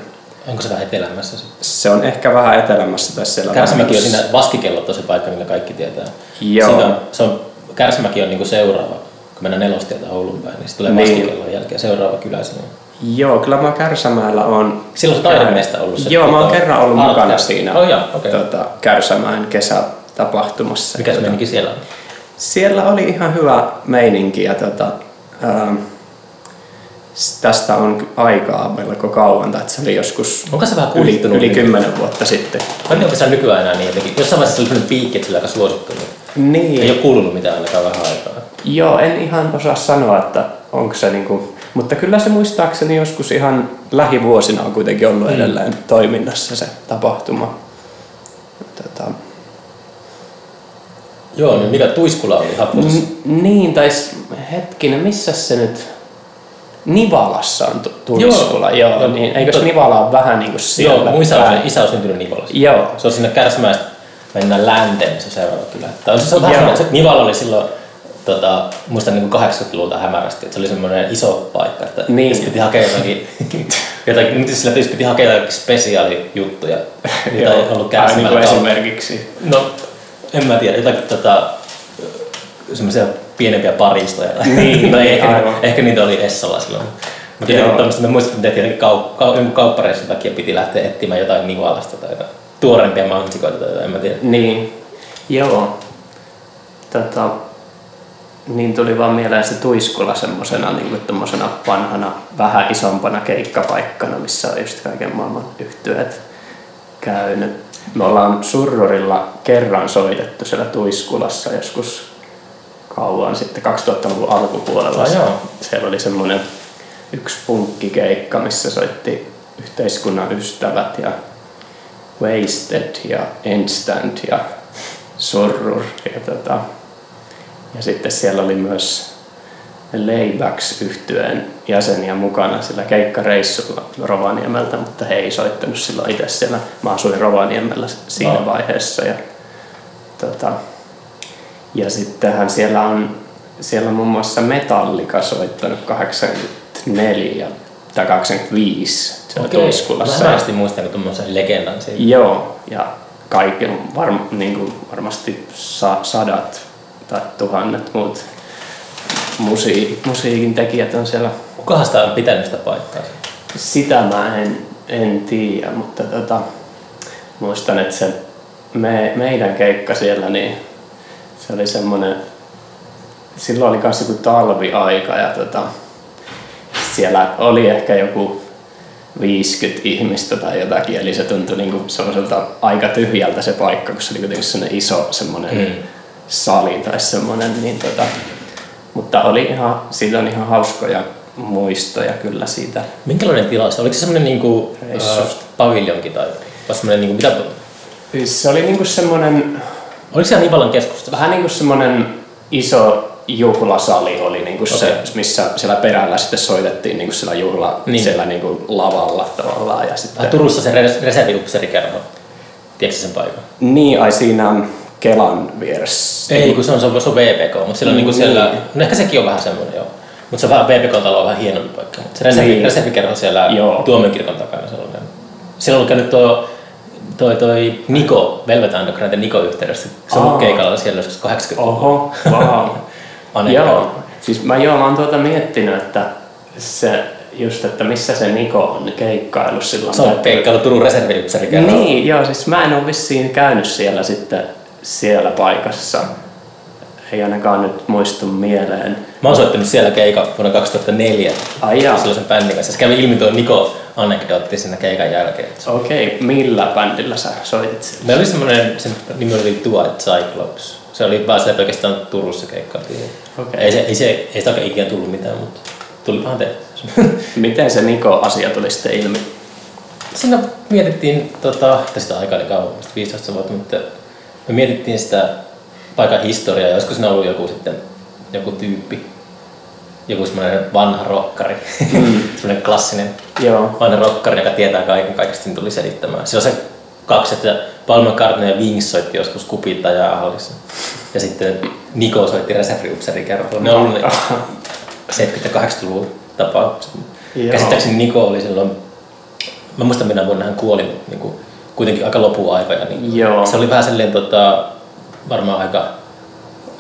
Onko se vähän etelämässä? se? Se on ehkä vähän etelämässä tässä siellä. Kärsämäki on siinä, Vaskikellot on se paikka, millä kaikki tietää. Joo. Siitä on, se on, Kärsämäki on niinku seuraava, kun mennään nelostietä Oulun päin, niin se tulee Niin. Jälkeen seuraava kylä sinne. Joo, kyllä mä Kärsämäellä on... Silloin se taidemestä ollut se. Joo, mä oon kerran ollut art- mukana siinä Oh, joo. Okay. tota, Kärsämäen kesätapahtumassa. Mikä se Tota, meininki siellä on? Siellä oli ihan hyvä meininki ja tota, ähm, tästä on aikaa melko kauan, tai että se oli joskus Onko se vähän yli, yli kymmenen vuotta sitten. Vai onko se nykyään enää niin jotenkin? Jossain vaiheessa se oli piikki, että sillä aika suosittu. Niin. Niin. Ei ole kuulunut mitään ainakaan vähän aikaa. Joo, en ihan osaa sanoa, että onko se niinku, mutta kyllä se muistaakseni joskus ihan lähivuosina on kuitenkin ollut Mm. edelleen toiminnassa se tapahtuma. Tota, Joo, niin mikä Tuiskula oli Haposessa? n- niin, tai hetkinen, missä se nyt? Nivalassa on tu- Tuiskula, joo. Joo, joo niin, eikös mutta- Nivala ole vähän niin kuin siellä Joo, mun isä on, isä on syntynyt Nivolassa. Joo, Se on sinne Kärsämäestä, mennään länteen, se seuraava kylä. Tai on se, se, se Nivala oli silloin, tota, muistan niin 80-lulta hämärästi, että se oli semmoinen iso paikka, että Niin. jos piti hakea jotakin, <laughs> jotakin nyt sillä jos piti hakea jotakin spesiaalijuttuja, mitä ei ollut Ai, niin esimerkiksi. No, en mä tiedä, jotakin tota, semmoisia pienempiä paristoja. Niin, <laughs> no, niin, ehkä, aivan. ehkä niitä oli Essalla silloin. Mutta jotenkin tämmöistä, mä muistan, että tehtiin jotenkin kaup- kau- jonkun kauppareissun takia piti lähteä etsimään jotain Nivalasta tai jotain tuorempia mansikoita tai jotain, en mä tiedä. Niin, joo. Tota, niin tuli vaan mieleen se Tuiskula semmosena niin vanhana, vähän isompana keikkapaikkana, missä on just kaiken maailman yhtyeet käynyt. Me ollaan Surrorilla kerran soitettu siellä Tuiskulassa joskus kauan sitten 2000-luvun alkupuolella. Ah, joo. Siellä oli semmoinen yksi punkkikeikka, missä soitti yhteiskunnan ystävät ja Wasted ja Instant ja Sorrur. Ja, tota, ja sitten siellä oli myös Laybacks yhtyeen jäseniä mukana sillä keikkareissulla Rovaniemeltä, mutta he ei soittanut silloin itse siellä. Mä asuin Rovaniemellä siinä No. vaiheessa. Ja, tota, ja sittenhän siellä on, siellä on muun muassa Metallica soittanut 84 tai 85 siellä Okei, Tuiskulassa. Mä muistan tuommoisen legendan siitä. Joo, ja kaikki on varm, niin kuin varmasti sa, sadat tai tuhannet muut musiik, musiikin tekijät on siellä. Kukahan sitä on pitänyt sitä paikkaa? Sitä mä en, en tiedä, mutta tota, muistan, että se me, meidän keikka siellä, niin se oli semmoinen, silloin oli myös joku talviaika ja tota, siellä oli ehkä joku 50 ihmistä tai jotakin, eli se tuntui niinku semmoiselta aika tyhjältä se paikka, kun se oli kuitenkin semmoinen iso semmoinen Mm. Sali tai semmoinen, niin tota, mutta oli ihan, siitä on ihan hauskoja muistoja kyllä siitä. Minkälainen tila se? Oliko se semmoinen niinku, äh, paviljonki tai vai semmoinen niinku, mitä, Se oli niinku semmoinen, oliko se Nivalan keskusta? vähän niinku semmoinen iso juhlasali oli niinku se, Okei. missä siellä perällä sitten soitettiin niinku siellä juhla, Niin. niin. siellä niinku lavalla tavallaan. Ja sitten, Vähän Turussa se res- reserviupseerikerho. Tiedätkö sen paikan? Niin, ai siinä on Kelan vieressä. Ei, kun se on, se on, se on VPK, mutta siellä on niinku Niin. siellä, no ehkä sekin on vähän semmoinen joo. Mutta se on vähän VPK-talo on vähän hienompi paikka. Mutta se reservi, Niin. reservikerho siellä Joo. tuomiokirkon takana sellainen. Siellä on käynyt tuo toi, toi Niko, Velvet Underground Niko yhteydessä. Se on ollut keikalla siellä joskus 80-luvulla. Oho, wow. <laughs> Joo, siis mä joo, mä oon tuota miettinyt, että se just, että missä se Niko on keikkailu silloin. Se on keikkailu Turun reserviupseerikerho. Niin, joo, siis mä en ole vissiin käynyt siellä sitten siellä paikassa. Ei ainakaan nyt muistu mieleen. Mä oon soittanut siellä keikan vuonna 2004. Ai jaa. Silloisen bändin kanssa. Se kävi ilmi tuo Niko anekdootti siinä keikan jälkeen. Okei, millä bändillä sä soitit siellä? Meillä oli semmoinen, sen nimi oli Dwight Cyclops. Se oli vaan siellä pelkästään Turussa keikkailtiin. Okei. Ei, se, ei, se, ei sitä ikinä tullut mitään, mutta tulipahan tehty. <laughs> Miten se Niko-asia tuli sitten ilmi? Siinä mietittiin, tota, tai sitä aikaa oli kauan, vasta 15 vuotta, mutta me mietittiin sitä paikan historiaa, ja olisiko siinä ollut joku sitten, joku tyyppi, joku semmoinen vanha rokkari, mm. <laughs> semmoinen klassinen Joo. vanha rokkari, joka tietää kaiken, kaikesta niin tuli selittämään. Se on se kaksi, että Paul McCartney ja Wings soitti joskus kupittajaa hallissa. Ja sitten Niko soitti reserviupseerikerhoa. Ne on ollut ne 70- ja 80-luvun tapaukset. Joo. Käsittääkseni Niko oli silloin, mä muistan minä vuonna hän kuoli, mutta niin kuin, kuitenkin aika lopuaikoja. Niin Joo. Se oli vähän silleen tota, varmaan aika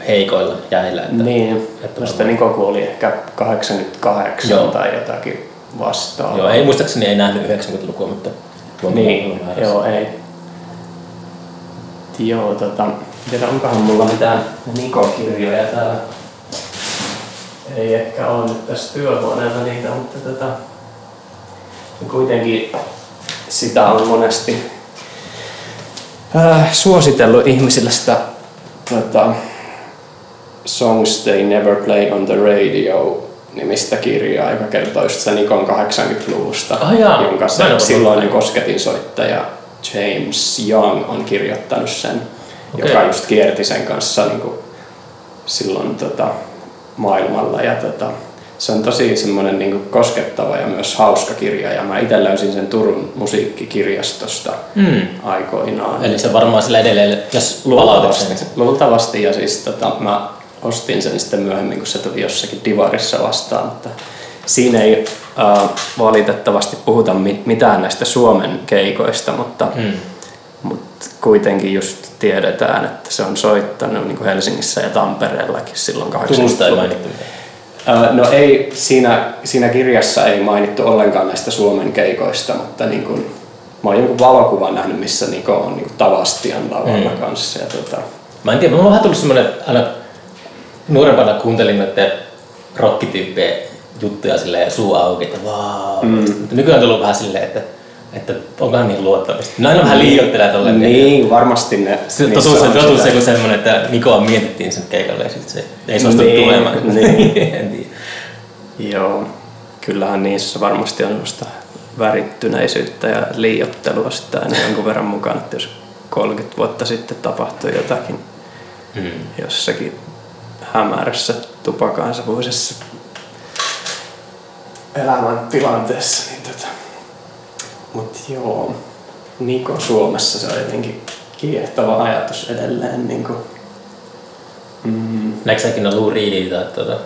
heikoilla jäillä. Että, Niin, että että Musta Niko kuoli ehkä 88 Joo. tai jotakin vastaavaa. Joo, ei muistaakseni ei nähnyt 90-lukua, mutta Niin, joo, ei. Joo, tota, tiedä onkohan mulla mitään Niko-kirjoja täällä. Ei ehkä ole nyt tässä työhuoneella niitä, mutta tota, kuitenkin sitä on monesti äh, suositellut ihmisille sitä tota, Songs They Never Play on the Radio nimistä kirjaa, joka kertoo just sitä Nikon 80-luvusta, Ah, jaa. jonka se silloinen kosketinsoittaja James Young on kirjoittanut sen, Okei. joka just kierti sen kanssa niin kuin silloin tota, maailmalla. Ja tota, se on tosi semmoinen niin kuin koskettava ja myös hauska kirja. Ja mä itse löysin sen Turun musiikkikirjastosta Mm. aikoinaan. Eli se varmaan sillä edelleen, jos. Luultavasti, luultavasti ja siis tota, mä ostin sen sitten myöhemmin, kun se tuli jossakin divarissa vastaan, mutta siinä ei äh, valitettavasti puhuta mi- mitään näistä Suomen keikoista, mutta, Mm. mutta kuitenkin just tiedetään, että se on soittanut niin kuin Helsingissä ja Tampereellakin silloin Turusta ei 80-luvulla. No ei, siinä, siinä kirjassa ei mainittu ollenkaan näistä Suomen keikoista, mutta niin kuin, mä oon jonkun valokuvan nähnyt, missä Niko on niin Tavastian lavalla Mm. kanssa. Ja tota, Mä en tiedä, mä oon vähän tullut semmonen, aina nuorempana kuuntelin noiden rockityyppien juttuja silleen suu auki, että vau. Mm. Mutta nykyään on tullut vähän silleen, että, että onkohan niin luottamista. No aina vähän liioittelee tolleen. Niin, varmasti ne. Se niissä totuus on, on totuus sitä. on semmoinen, että Nikoa mietittiin sen keikalle ja sitten se ei suostunut Niin, tulemaan. <laughs> niin. <laughs> en tiedä. Joo, kyllähän niissä varmasti on sellaista värittyneisyyttä ja liiottelua sitä aina jonkun verran mukana, että jos 30 vuotta sitten tapahtui jotakin Mm. jossakin hämärässä tupakansavuisessa elämäntilanteessa, niin tota. Mut joo, Niko Suomessa se on jotenkin kiehtova ajatus edelleen. Niin kuin, mm, Näetkö sä ikinä Lou Reedin tai tuota,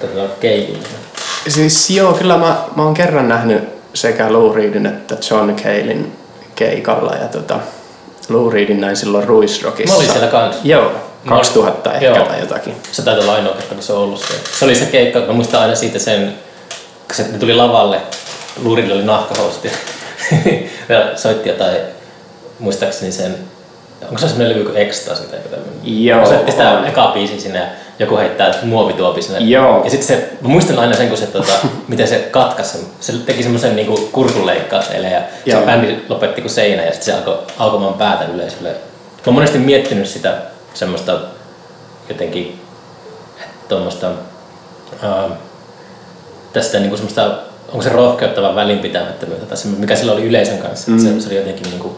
tuota Keilin? Siis joo, kyllä mä, mä oon kerran nähnyt sekä Lou Reedin että John Calein keikalla ja tota, Lou Reedin näin silloin Ruisrockissa. Mä olin siellä kans. Joo, 2000 ehkä Joo. tai jotakin. Se taitaa olla ainoa kerta, kun se on ollut se. Se oli se keikka, mä muistan aina siitä sen, kun se ne tuli lavalle, luurilla oli nahkahousut <laughs> ja soitti jotain, muistaakseni sen, onko se semmoinen levy kuin Ecstasy tai tämmöinen? Joo, soitti sitä on. eka biisin sinne ja joku heittää muovituopi sinne. Joo. Ja sitten se, mä muistan aina sen, kun se, tota, <laughs> miten se katkaisi sen. Se teki semmoisen niinku kurkunleikkaus eilen ja Joo. se bändi lopetti kuin seinä ja sitten se alkoi aukomaan päätä yleisölle. Mä oon monesti miettinyt sitä semmoista jotenkin tuommoista uh, tästä niinku semmoista, onko se rohkeutta vai välinpitämättömyyttä tai semmoista, mikä sillä oli yleisön kanssa. Mm. Se, se, oli jotenkin niinku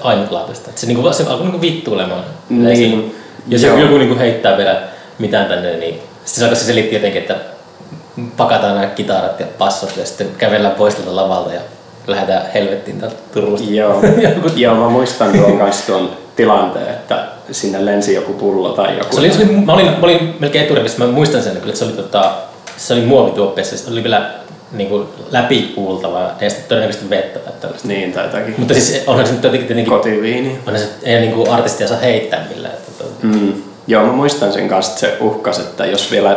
ainutlaatuista. Että se, niinku, se alkoi niinku vittuilemaan. Niin. Jos joo. joku, joku niinku heittää vielä mitään tänne, niin sitten se alkoi se selitti jotenkin, että pakataan nämä kitarat ja passot ja sitten kävellään pois tältä lavalta ja lähdetään helvettiin täältä Turusta. Joo, <laughs> Joku- joo mä muistan tuon kanssa tuon tilanteen, että sinne lensi joku pullo tai joku. Se oli, se oli, mä, olin, mä olin melkein eturivissa, mä muistan sen kyllä, että se oli, tota, se oli muovituoppeessa, se oli vielä niin kuin läpikuultava ja sitten todennäköisesti vettä tai tällaista. Niin, tai jotakin Mutta siis onhan se nyt jotenkin tietenkin, kotiviini. onhan se, ei niin kuin artistia saa heittää millään. Että, tota, Mm. Joo, mä muistan sen kanssa, että se uhkas, että jos vielä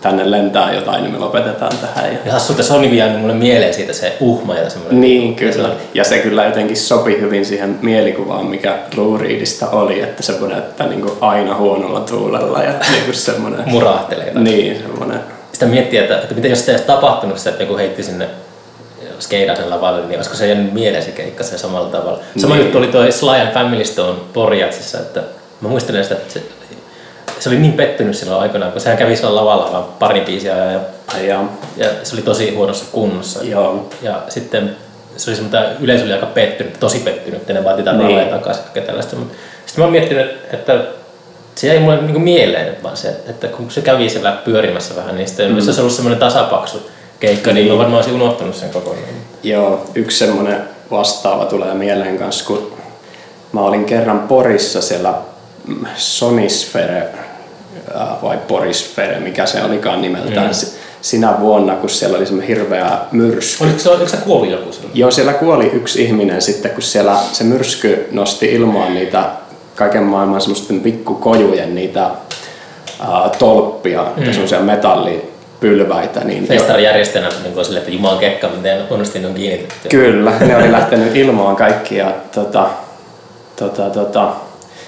tänne lentää jotain, niin me lopetetaan tähän. Ja... ja hassu, että se on niin jäänyt mulle mieleen siitä se uhma ja semmoinen. Niin, kyllä. Ja se kyllä jotenkin sopi hyvin siihen mielikuvaan, mikä Lou Reedistä oli, että semmoinen, että niin aina huonolla tuulella ja <laughs> niin kuin semmoinen... Murahtelee. Niin, semmoinen... Sitä miettiä, että, että miten jos sitä ei olisi tapahtunut että joku heitti sinne skeidasen lavalle, niin olisiko se jäänyt mieleen se keikka sen samalla tavalla. Sama Niin. juttu oli toi Sly and Family Stone Porjatsissa, että mä muistelen sitä, että se, se oli niin pettynyt silloin aikanaan, kun sehän kävi siellä lavalla vaan pari biisiä ja, jaa. ja se oli tosi huonossa kunnossa. Joo. Ja sitten se oli semmoinen, yleisö oli aika pettynyt, tosi pettynyt, että ne vaati tätä Niin. takaisin ja tällaista. Mutta sitten mä oon miettinyt, että se jäi mulle niin mieleen, vaan se, että kun se kävi siellä pyörimässä vähän, niin sitten mm. jos se olisi ollut semmoinen tasapaksu keikka, niin, Niin. mä varmaan olisin unohtanut sen kokonaan. Joo, yksi semmoinen vastaava tulee mieleen kanssa, kun mä olin kerran Porissa siellä Sonisphere ää, vai Porisfere, mikä se olikaan nimeltään, mm. sinä vuonna, kun siellä oli semmoinen hirveä myrsky. Oliko se, oliko se kuoli joku silloin? Joo, siellä kuoli yksi ihminen sitten, kun siellä se myrsky nosti ilmaan niitä kaiken maailman semmoisten pikkukojujen niitä ää, tolppia, mm. semmoisia metallipylväitä. Niin Festarijärjestäjänä niin sille, että Jumalan kekka, miten onnistin on kiinnitetty. Kyllä, ne oli lähtenyt ilmaan kaikki ja tota, tota, tota,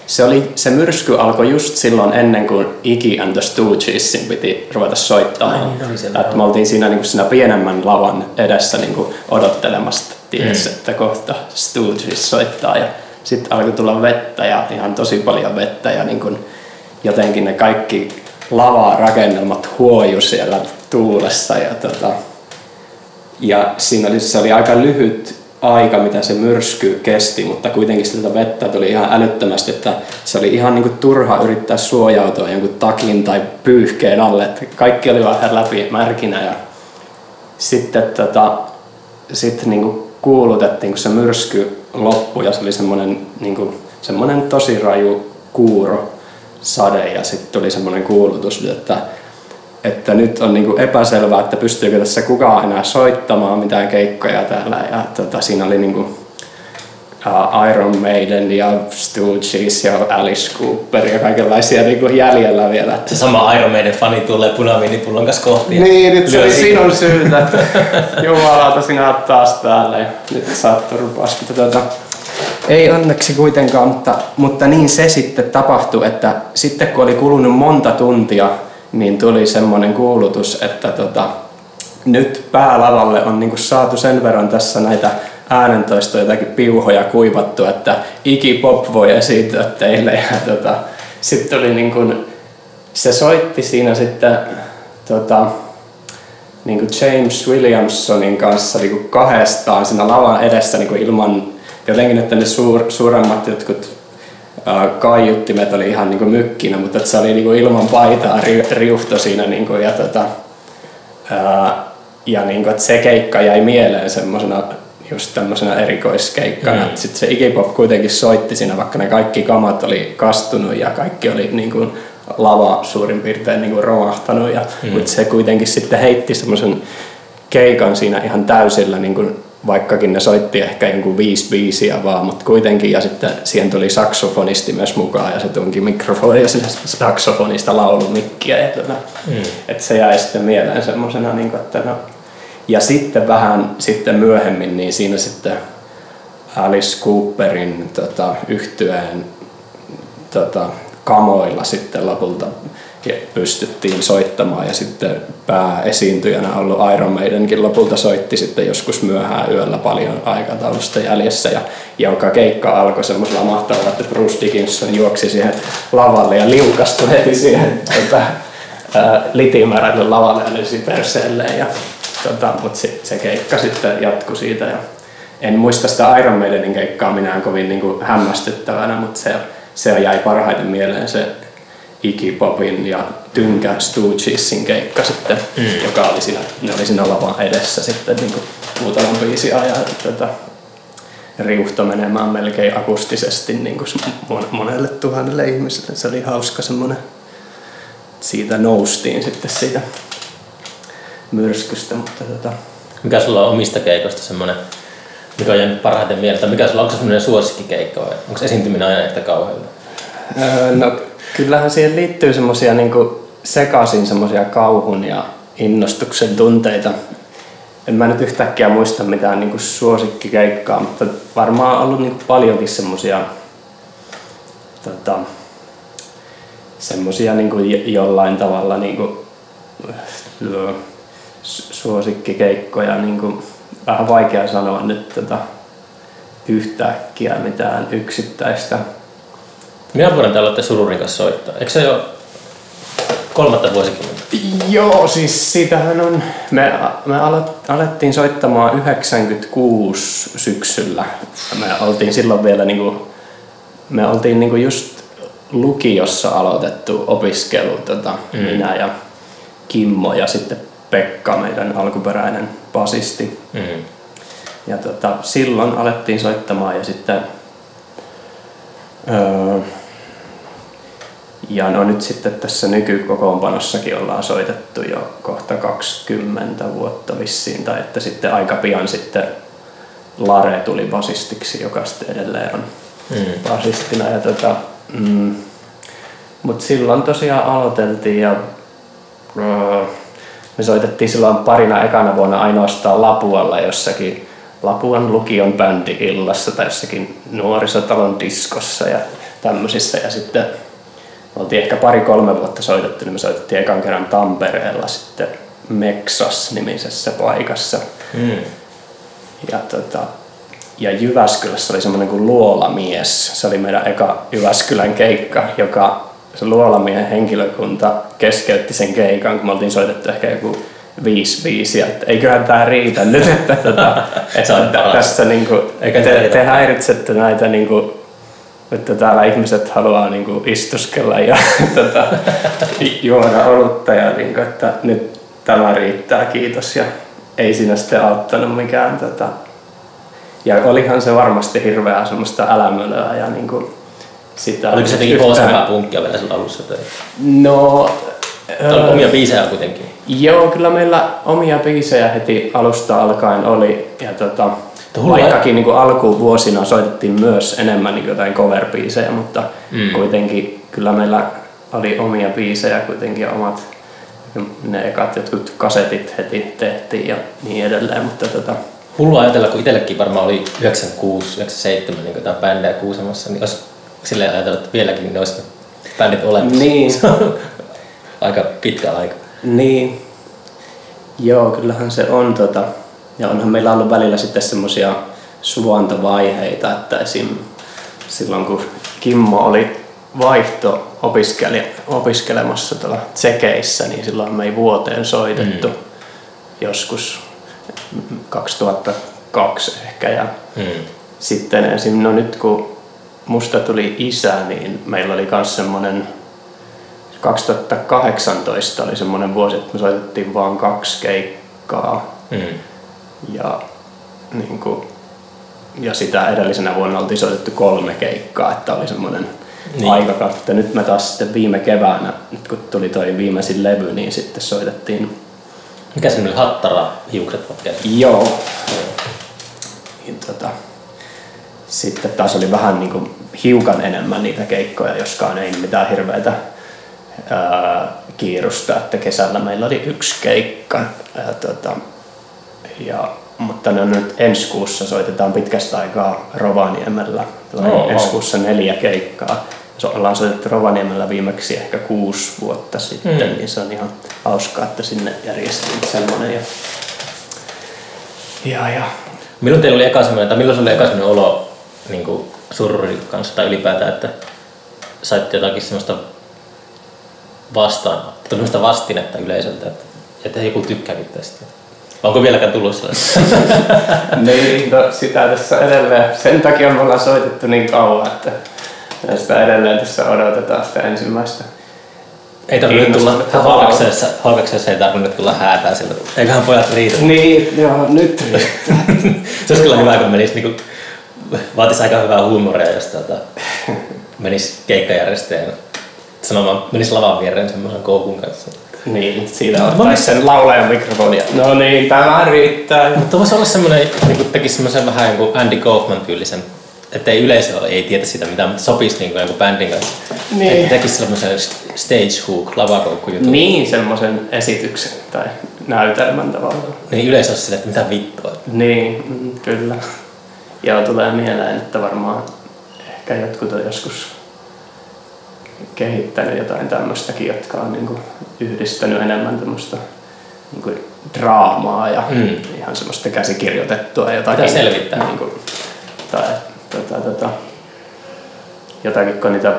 se, oli, se myrsky alkoi just silloin ennen kuin Iggy and the Stoogesin piti ruveta soittamaan. Ai, niin, että me oltiin siinä, niin kuin siinä pienemmän lavan edessä niin kuin odottelemassa, ties, mm. että kohta Stooges soittaa. Ja sitten alkoi tulla vettä ja ihan tosi paljon vettä ja niin kuin jotenkin ne kaikki lavarakennelmat huoju siellä tuulessa. Ja, tota, ja siinä oli, se oli aika lyhyt aika, mitä se myrsky kesti, mutta kuitenkin sitä vettä tuli ihan älyttömästi, että se oli ihan niinku turha yrittää suojautua jonkun takin tai pyyhkeen alle, että kaikki oli vähän läpi märkinä ja sitten tota, sit niinku kuulutettiin, kun se myrsky loppui ja se oli semmoinen niinku, semmoinen tosi raju kuuro sade ja sitten tuli semmoinen kuulutus, että että nyt on niinku epäselvää, että pystyykö tässä kukaan enää soittamaan mitään keikkoja täällä. Ja tota, siinä oli niinku, uh, Iron Maiden ja Stooges ja Alice Cooper ja kaikenlaisia niinku jäljellä vielä. Se sama Iron Maiden fani tulee punaviinipullon kanssa kohti. Niin, nyt se oli sinun syytä, että <laughs> jumalauta sinä olet taas täällä ja nyt saat turpaas. Tota, ei onneksi kuitenkaan, mutta, mutta niin se sitten tapahtui, että sitten kun oli kulunut monta tuntia niin tuli semmoinen kuulutus, että tota, nyt päälavalle on niinku saatu sen verran tässä näitä äänentoistoja jotakin piuhoja kuivattu, että Iggy Pop voi esiintyä teille. Ja tota, sitten oli niinku, se soitti siinä sitten tota, niin James Williamsonin kanssa niin kahdestaan siinä lavan edessä niin ilman jotenkin, että ne suur, suuremmat jotkut kaiuttimet oli ihan niin mykkinä, mutta se oli niin ilman paitaa riuhto siinä niin kuin, ja, tota, ja niin kuin, että se keikka jäi mieleen semmoisena just tämmöisenä erikoiskeikkana. Mm. Sitten se Iggy Pop kuitenkin soitti siinä, vaikka ne kaikki kamat oli kastunut ja kaikki oli niin kuin lava suurin piirtein niin kuin romahtanut. Ja, mm. Mutta se kuitenkin sitten heitti semmoisen keikan siinä ihan täysillä niin kuin vaikkakin ne soitti ehkä jonkun viisi biisiä vaan, mutta kuitenkin, ja sitten siihen tuli saksofonisti myös mukaan, ja se tunki mikrofoni ja saksofonista laulumikkiä, ja tuota, mm. että se jäi sitten mieleen semmoisena, niin että no, ja sitten vähän sitten myöhemmin, niin siinä sitten Alice Cooperin tota, yhtyeen tota, kamoilla sitten lopulta pystyttiin soittamaan. Ja sitten pääesiintyjänä ollut Iron Maidenkin lopulta soitti sitten joskus myöhään yöllä paljon aikataulusta jäljessä. Ja jonka keikka alkoi semmoisella mahtavalla, että Bruce Dickinson juoksi siihen lavalle ja liukastui heti siihen tota, litimärälle lavalle ja lysi ja tota, mutta se, se, keikka sitten jatkui siitä ja en muista sitä Iron Maidenin keikkaa minään kovin niin kuin hämmästyttävänä, mutta se, se jäi parhaiten mieleen se Iggy Popin ja Tynkä Stoogesin keikka sitten, mm. joka oli siinä, ne oli siinä lavan edessä sitten niin kuin muutaman biisin ajan. Tätä riuhto menemään melkein akustisesti niin kuin monelle tuhannelle ihmiselle. Se oli hauska semmoinen, siitä noustiin sitten siitä myrskystä. Mutta tota... Mikä sulla on omista keikoista semmoinen, mikä on jäänyt parhaiten mieleen? Mikä sulla on, onko se semmoinen suosikkikeikka vai onko esiintyminen aina yhtä kauhealta? Öö, no kyllähän siihen liittyy semmoisia niin sekaisin semmoisia kauhun ja innostuksen tunteita. En mä nyt yhtäkkiä muista mitään niin suosikkikeikkaa, mutta varmaan on ollut niin paljonkin semmoisia tota, semmoisia niin jollain tavalla niin kuin, suosikkikeikkoja. Niin kuin, vähän vaikea sanoa nyt tota, yhtäkkiä mitään yksittäistä minä vuoden te aloitte Sururin kanssa soittaa? Eikö se jo kolmatta vuosikymmentä? Joo, siis siitähän on, me, me alettiin soittamaan 96 syksyllä. Me oltiin silloin vielä niinku, me oltiin niinku just lukiossa aloitettu opiskelu, tota, mm. minä ja Kimmo ja sitten Pekka, meidän alkuperäinen basisti. Mm. Ja tota, silloin alettiin soittamaan ja sitten öö, Ja no nyt sitten tässä nykykokoonpanossakin ollaan soitettu jo kohta 20 vuotta vissiin, tai että sitten aika pian sitten Lare tuli basistiksi, joka sitten edelleen on mm. basistina. Ja tota, mm, mutta silloin tosiaan aloiteltiin ja uh, me soitettiin silloin parina ekana vuonna ainoastaan Lapualla jossakin Lapuan lukion bändi-illassa tai jossakin nuorisotalon diskossa ja tämmöisissä. Ja sitten me oltiin ehkä pari-kolme vuotta soitettu, niin me soitettiin ekan kerran Tampereella sitten Meksas-nimisessä paikassa. Mm. Ja, tota, ja Jyväskylässä oli semmoinen kuin Luolamies. Se oli meidän eka Jyväskylän keikka, joka se Luolamiehen henkilökunta keskeytti sen keikan, kun me oltiin soitettu ehkä joku viisi viisiä, että eiköhän tämä riitä nyt, että, tota, <laughs> että, tässä niinku, te, te häiritsette näitä niinku, että täällä ihmiset haluaa niinku istuskella ja <laughs> tota, juoda olutta ja niinku, että nyt tämä riittää, kiitos. Ja ei siinä sitten auttanut mikään. Tota, ja olihan se varmasti hirveää semmoista älämölöä ja niinku, sitä. Oliko se jotenkin yhtään... punkkia vielä sillä alussa? Tai? No... Tämä on omia biisejä kuitenkin. Joo, kyllä meillä omia biisejä heti alusta alkaen oli. Ja tota, vaikkakin niin alkuvuosina soitettiin myös enemmän niin jotain cover mutta mm. kuitenkin kyllä meillä oli omia biisejä kuitenkin ja omat ne ekat jotkut kasetit heti tehtiin ja niin edelleen. Mutta tota, Hullu ajatella, kun itsellekin varmaan oli 96, 97 niin jotain bändejä kuusemassa, niin olisi silleen ajatella, että vieläkin ne olisi bändit olemassa. Niin. <laughs> aika pitkä aika. Niin. Joo, kyllähän se on. Tota, ja onhan meillä ollut välillä sitten semmoisia suvantovaiheita, että esim. silloin kun Kimmo oli vaihto opiskelemassa tuolla Tsekeissä, niin silloin me ei vuoteen soitettu mm. joskus 2002 ehkä. Ja mm. sitten esim. No nyt kun musta tuli isä, niin meillä oli myös semmoinen 2018 oli semmoinen vuosi, että me soitettiin vaan kaksi keikkaa. Mm. Ja, niin kuin, ja sitä edellisenä vuonna oltiin soitettu kolme keikkaa, että oli semmoinen niin. aikakausi. Nyt me taas sitten viime keväänä, nyt kun tuli toi viimeisin levy, niin sitten soitettiin... Mikä se oli? Hattara hiukset Joo. Joo. Niin, tota, sitten taas oli vähän niin kuin hiukan enemmän niitä keikkoja, joskaan ei mitään hirveätä ää, kiirusta, että kesällä meillä oli yksi keikka. Ja, tota, ja, mutta ne on nyt ensi kuussa soitetaan pitkästä aikaa Rovaniemellä. Oh, ensi kuussa neljä keikkaa. Se ollaan soitettu Rovaniemellä viimeksi ehkä kuusi vuotta sitten, mm. niin se on ihan hauskaa, että sinne järjestettiin semmoinen. Ja, ja, ja. Milloin teillä oli eka semmoinen, tai milloin oli eka semmoinen olo niin kuin sururi kanssa tai ylipäätään, että sait jotakin semmoista vastaan, semmoista vastinetta yleisöltä, että, että joku tykkääkin tästä. Onko vieläkään tullut sellaista? <laughs> niin, no sitä tässä edelleen. Sen takia me ollaan soitettu niin kauan, että sitä edelleen tässä odotetaan sitä ensimmäistä. Ei tarvitse tulla halkaksessa, halkaksessa ei tarvitse tulla häätää sillä. Eiköhän pojat riitä. Niin, joo, nyt <laughs> Se olisi kyllä hyvä, kun menisi niinku vaatisi aika hyvää huumoria, jos tuota, menisi keikkajärjestäjänä sanomaan, menisi lavan viereen semmoisen koukun kanssa. Niin, siitä ottaisi sen laulajan mikrofonia. No niin, tämä riittää. Mutta voisi olla semmoinen, niin tekisi semmoisen vähän kuin Andy Kaufman tyylisen että ei yleisö ei tiedä sitä mitään, mutta sopisi niin kuin joku bändin kanssa. Niin. Että tekisi semmoisen stage hook, lavakoukku jutun. Niin, semmoisen esityksen tai näytelmän tavallaan. Niin yleisö on sille, että mitä vittua. Niin, mm, kyllä. Joo, tulee mieleen, että varmaan ehkä jotkut on joskus kehittänyt jotain tämmöistäkin, jotka on niin yhdistänyt enemmän tämmöistä niin draamaa ja mm. ihan semmoista käsikirjoitettua jotakin. Mitä selvittää? Niin kuin, tai tota, tota, jotakin, kun niitä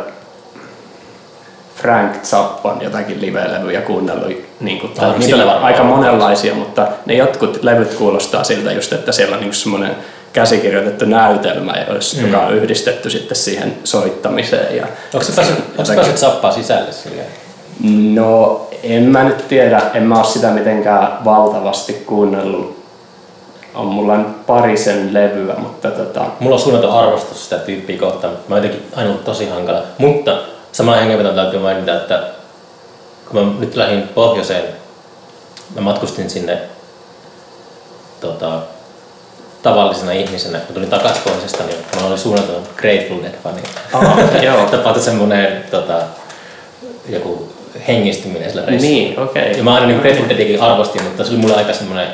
Frank Zappan jotakin live-levyjä kuunnellut. Niin kuin, tai niitä on aika monenlaisia, mutta ne jotkut levyt kuulostaa siltä just, että siellä on niin semmoinen käsikirjoitettu näytelmä, mm. joka on yhdistetty sitten siihen soittamiseen. Ja onko se päässyt, onko päässyt Zappaa sisälle silleen? No, en mä nyt tiedä. En mä ole sitä mitenkään valtavasti kuunnellut. On mulla parisen levyä, mutta tota... Mulla on suunnaton arvostus sitä tyyppiä kohtaan. Mä oon jotenkin aina ollut tosi hankala. Mutta Samaan hengenvetoon täytyy mainita, että kun mä nyt lähdin pohjoiseen, mä matkustin sinne tota, tavallisena ihmisenä, kun tulin takaisin pohjoisesta, niin mä olin suunnaton Grateful Dead-fani. Joo. <laughs> Tapahtui semmoinen tota, joku hengistyminen sillä reissulla. Niin, okei. Ja mä aina niin Grateful Deadikin arvostin, mutta se oli mulle aika semmoinen,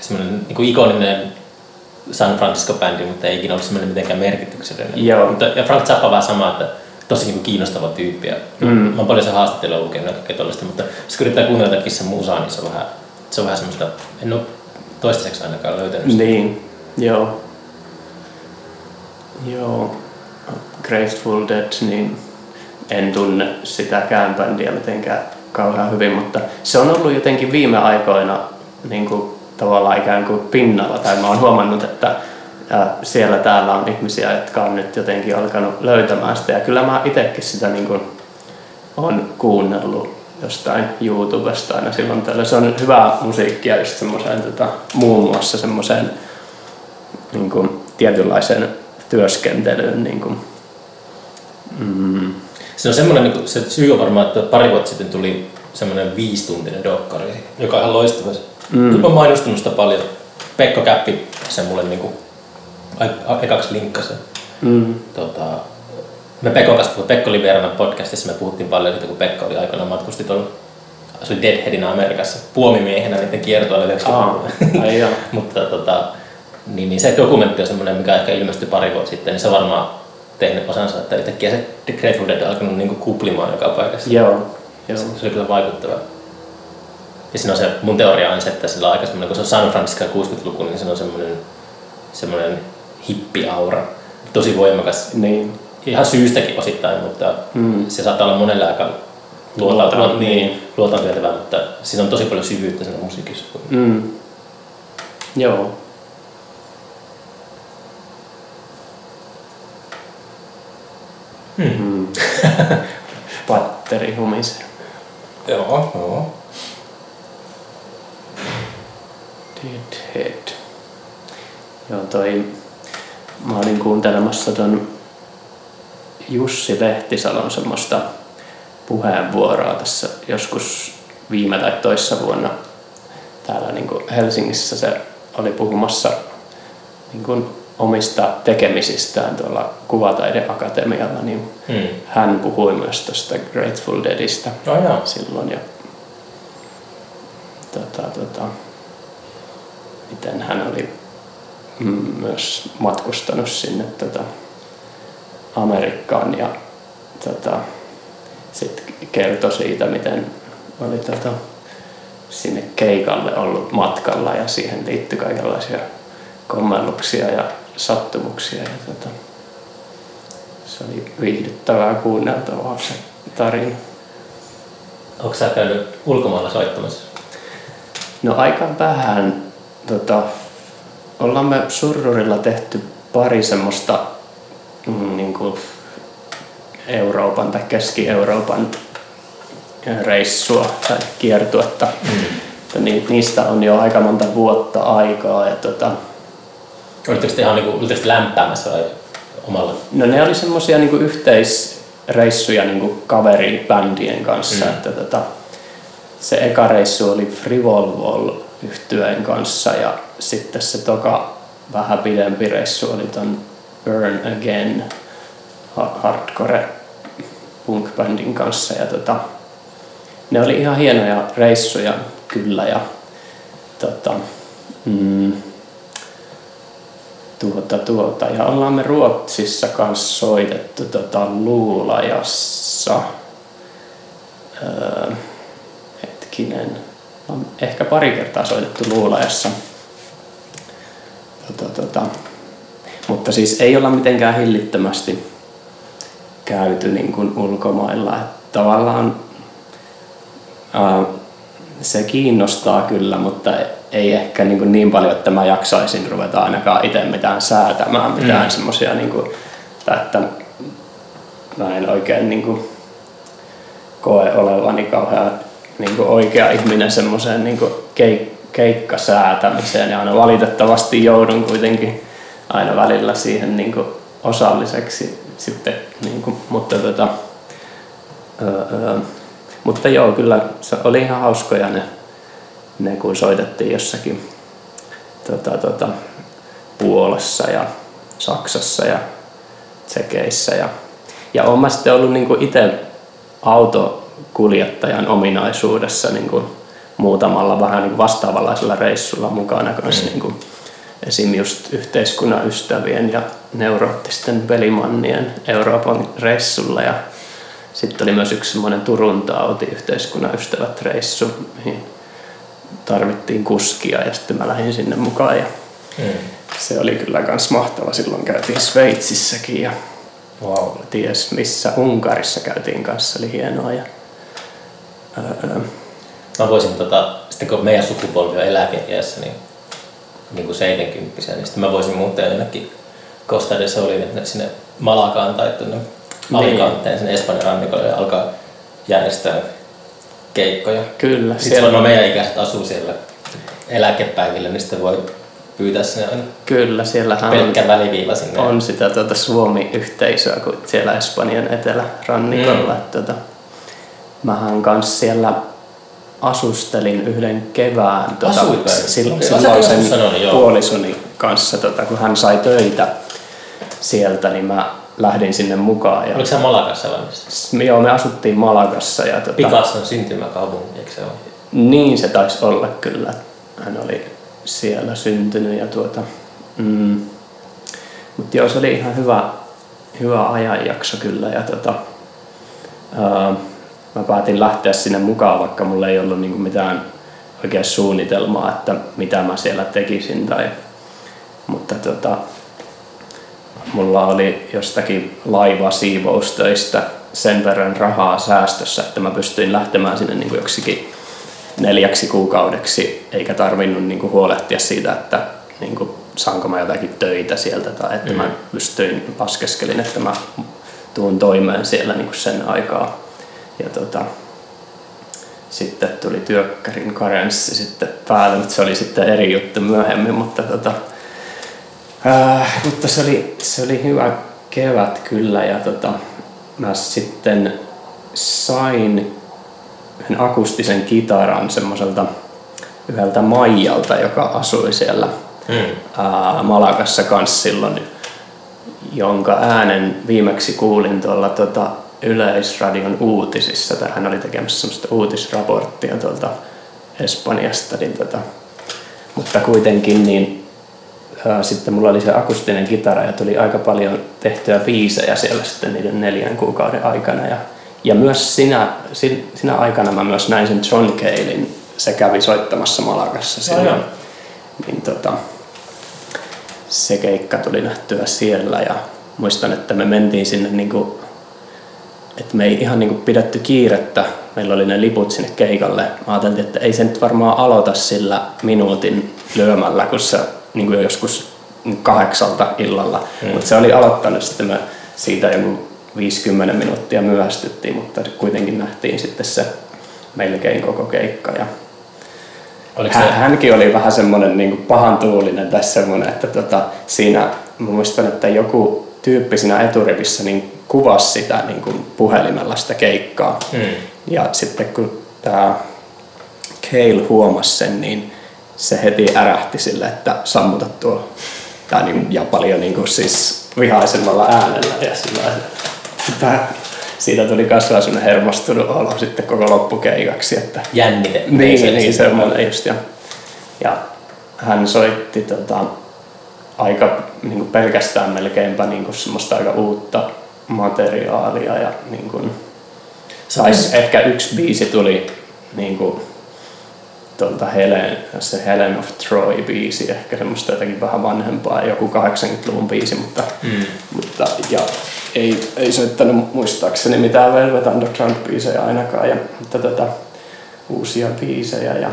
semmoinen niin ikoninen San Francisco-bändi, mutta ei ikinä ollut semmoinen mitenkään merkityksellinen. Joo. Mutta, ja Frank Zappa vähän sama, että tosi niin kuin kiinnostava tyyppi. Ja Mm. Mä oon paljon se haastattelua lukenut ja kaikkea mutta sitten kun yrittää kuunnella jotakin sen musaa, niin se on vähän, se on vähän semmoista, en ole toistaiseksi ainakaan löytänyt sitä. Niin, joo. Joo. Grateful Dead, niin en tunne sitäkään bändiä mitenkään kauhean hyvin, mutta se on ollut jotenkin viime aikoina niin kuin, tavallaan ikään kuin pinnalla, tai mä oon huomannut, että ja siellä täällä on ihmisiä, jotka on nyt jotenkin alkanut löytämään sitä, ja kyllä mä itsekin sitä niin kuin, on kuunnellut jostain YouTubesta aina silloin tällä. Se on hyvää musiikkia just semmoiseen tota, muun muassa semmoiseen niin kuin, tietynlaiseen työskentelyyn. Niin kuin, mm, Se on semmoinen, niin kuin, se syy on varmaan, että pari vuotta sitten tuli semmoinen viisituntinen dokkari, joka on ihan loistava. Mm. Mä oon mainostanut sitä paljon. Pekko Käppi sen mulle niin kuin, ekaksi linkkasi. mm, Tota, me Pekon kanssa puhuttiin, Pekko oli vieraana podcastissa, me puhuttiin paljon siitä, kun Pekko oli aikoinaan matkusti tuolla, se oli Amerikassa, puomimiehenä niiden kiertoilla 90 Aa, ai joo. <laughs> Mutta tota, niin, niin se dokumentti on semmoinen, mikä ehkä ilmestyi pari vuotta sitten, niin se varmaan tehnyt osansa, että yhtäkkiä se The Grateful Dead alkanut niinku kuplimaan joka paikassa. Joo, joo. Se, se oli kyllä vaikuttava. Ja siinä on se, mun teoria on se, että sillä on aika semmoinen, kun se on San Francisco 60-luku, niin se on semmoinen, semmoinen hippiaura. Tosi voimakas. Niin. Ihan syystäkin osittain, mutta Mm. se saattaa olla monelle aika luota, Luotaan, luota, niin, luotaan vietävää, mutta siinä on tosi paljon syvyyttä siinä musiikissa. Mm. Joo. Hmm. Mm. <laughs> Patteri humisee. Joo, joo. Deadhead. Joo, toi... Mä olin kuuntelemassa ton Jussi Lehtisalon semmoista puheenvuoroa tässä joskus viime tai toissa vuonna täällä niin kuin Helsingissä se oli puhumassa niin kuin omista tekemisistään tuolla Kuvataideakatemialla, niin Hmm. hän puhui myös tuosta Grateful Deadistä Oh, silloin ja tota, tota, miten hän oli mm, myös matkustanut sinne tota, Amerikkaan ja tota, sitten kertoi siitä, miten oli tota, sinne keikalle ollut matkalla ja siihen liittyi kaikenlaisia kommelluksia ja sattumuksia. Ja tota, se oli viihdyttävää kuunneltavaa se tarina. Onko sä käynyt ulkomailla soittamassa? No aika vähän. Tota, ollaan me Surrurilla tehty pari semmoista mm, kuin Euroopan tai Keski-Euroopan reissua tai kiertuetta. Mm. Ni, niistä on jo aika monta vuotta aikaa. Ja tota, Olitteko te ihan niinku, olitteko te lämpäämässä vai omalla? no ne oli semmoisia niin yhteisreissuja niin kuin kaveribändien kanssa. Mm. Että tota, se eka reissu oli Frivolvol yhtyeen kanssa ja sitten se toka vähän pidempi reissu oli ton Burn Again hardcore punk-bändin kanssa ja tota, ne oli ihan hienoja reissuja kyllä ja tota, mm, tuota, tuota. Ja ollaan me Ruotsissa kanssa soitettu tota, Luulajassa. Öö, hetkinen. On ehkä pari kertaa soitettu Luulajassa. Tota, tota. Mutta siis ei olla mitenkään hillittömästi käyty niin kuin ulkomailla. Että tavallaan ää, se kiinnostaa kyllä, mutta ei ehkä niin, kuin niin paljon, että mä jaksaisin ruveta ainakaan itse mitään säätämään, mitään mm. semmoisia, niin kuin, että mä en oikein niin kuin, koe olevani kauhean niin kuin oikea ihminen semmoiseen niin kuin keik- keikkasäätämiseen ja aina valitettavasti joudun kuitenkin aina välillä siihen niin kuin osalliseksi sitten, niin kuin, mutta tota, Öö. Mutta joo, kyllä se oli ihan hauskoja ne, ne kun soitettiin jossakin tota, tota, Puolassa ja Saksassa ja Tsekeissä. Ja, ja olen mä sitten ollut niinku itse autokuljettajan ominaisuudessa niinku muutamalla vähän niinku vastaavanlaisella reissulla mukana kanssa. Mm. Niinku, esim. just yhteiskunnan ystävien ja neuroottisten pelimannien Euroopan reissulla ja sitten oli myös yksi semmoinen Turun tauti yhteiskunnan ystävät reissu, mihin tarvittiin kuskia ja sitten mä lähdin sinne mukaan ja mm. se oli kyllä kans mahtava. Silloin käytiin Sveitsissäkin ja wow. ties missä Unkarissa käytiin kanssa, oli hienoa. Ja, öö, Mä voisin, tota, sitten kun meidän sukupolvi on eläkeiässä, niin, niin kuin 70 niin sitten mä voisin muuttaa jonnekin Costa de Solin, sinne Malakaan tai tuonne Alicanteen, sen Espanjan rannikolle ja alkaa järjestää keikkoja. Kyllä. Sitten siellä on meidän ikäiset asuu siellä eläkepäivillä, niin sitten voi pyytää sinne aina Kyllä, siellä pelkkä on, väliviiva sinne. On sitä tuota Suomi-yhteisöä kuin siellä Espanjan etelärannikolla. Mm. Tuota, mähän kanssa siellä asustelin yhden kevään tuota, silloin, silloin sen puolisoni kanssa, tuota, kun hän sai töitä sieltä, niin mä lähdin sinne mukaan. Ja... Oliko se Malagassa vai Joo, me asuttiin Malagassa. Ja tuota... Picasson syntymäkaupunki, eikö se ole? Niin se taisi olla kyllä. Hän oli siellä syntynyt ja tuota, mm, mutta joo, se oli ihan hyvä, hyvä ajanjakso kyllä ja tuota, ää, mä päätin lähteä sinne mukaan, vaikka mulla ei ollut niinku mitään oikein suunnitelmaa, että mitä mä siellä tekisin tai, mutta tuota, mulla oli jostakin laivasiivoustöistä sen verran rahaa säästössä, että mä pystyin lähtemään sinne niin kuin joksikin neljäksi kuukaudeksi, eikä tarvinnut niin kuin huolehtia siitä, että niin kuin, saanko mä jotakin töitä sieltä tai että mm. mä pystyin, laskeskelin, että mä tuun toimeen siellä niin kuin sen aikaa. Ja tota, sitten tuli työkkärin karenssi sitten päälle, mutta se oli sitten eri juttu myöhemmin, mutta tota, Äh, mutta se oli, se oli hyvä kevät kyllä ja tota, mä sitten sain yhden akustisen kitaran semmoiselta yhdeltä Maijalta, joka asui siellä mm. ää, Malakassa kanssa silloin, jonka äänen viimeksi kuulin tuolla tota, Yleisradion uutisissa. Hän oli tekemässä semmoista uutisraporttia tuolta Espanjasta, niin tota, mutta kuitenkin niin sitten mulla oli se akustinen kitara ja tuli aika paljon tehtyä biisejä siellä sitten niiden neljän kuukauden aikana. Ja, ja myös sinä, sinä aikana mä myös näin sen John Calein, se kävi soittamassa Malakassa silloin. Oh, niin tota, se keikka tuli nähtyä siellä ja muistan, että me mentiin sinne niin kuin, että me ei ihan niin kuin pidetty kiirettä. Meillä oli ne liput sinne keikalle. Mä ajattelin, että ei se nyt varmaan aloita sillä minuutin lyömällä, kun se niin kuin joskus kahdeksalta illalla. Mm. Mutta se oli aloittanut sitten me siitä joku 50 minuuttia myöhästyttiin, mutta kuitenkin nähtiin sitten se melkein koko keikka. Ja hän, se... Hänkin oli vähän semmoinen niin kuin pahan tuulinen tässä semmoinen, että tota, siinä mä muistan, että joku tyyppi siinä eturivissä niin kuvasi sitä niin kuin puhelimella sitä keikkaa. Mm. Ja sitten kun tämä Cale huomasi sen, niin se heti ärähti sille, että sammuta tuo. Tai niin, ja paljon niin kuin siis vihaisemmalla äänellä ja sillä että siitä tuli kasvaa sellainen hermostunut olo sitten koko loppukeikaksi. Että, Jännite. Niin, niin semmoinen just. Ja, ja hän soitti tota, aika niin kuin pelkästään melkeinpä niin kuin semmoista aika uutta materiaalia ja niin kuin, tai ehkä yksi biisi tuli niin kuin, tuolta Helen, se Helen of Troy biisi, ehkä semmoista jotenkin vähän vanhempaa, joku 80-luvun biisi, mutta, mm. mutta ja ei, ei soittanut muistaakseni mitään Velvet Underground biisejä ainakaan, ja, mutta tota, uusia biisejä ja,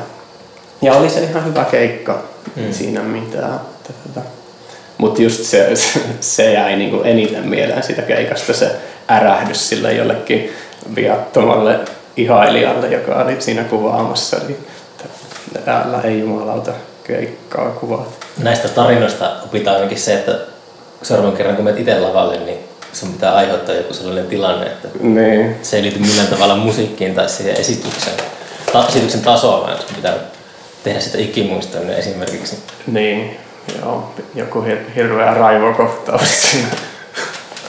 ja oli se ihan hyvä keikka, mm. siinä mitään. Tota, mutta just se, <laughs> se jäi niinku eniten mieleen siitä keikasta, se ärähdys sille jollekin viattomalle ihailijalle, joka oli siinä kuvaamassa. Niin täällä ei jumalauta keikkaa kuvat. Näistä tarinoista opitaan ainakin se, että seuraavan kerran kun menet itse lavalle, niin sun pitää aiheuttaa joku sellainen tilanne, että Niin. se ei liity millään tavalla musiikkiin tai siihen esitykseen, ta- esityksen tasoa, vaan sun pitää tehdä sitä ikimuistoinen esimerkiksi. Niin. Joo, joku hir- hirveä raivokohtaus siinä.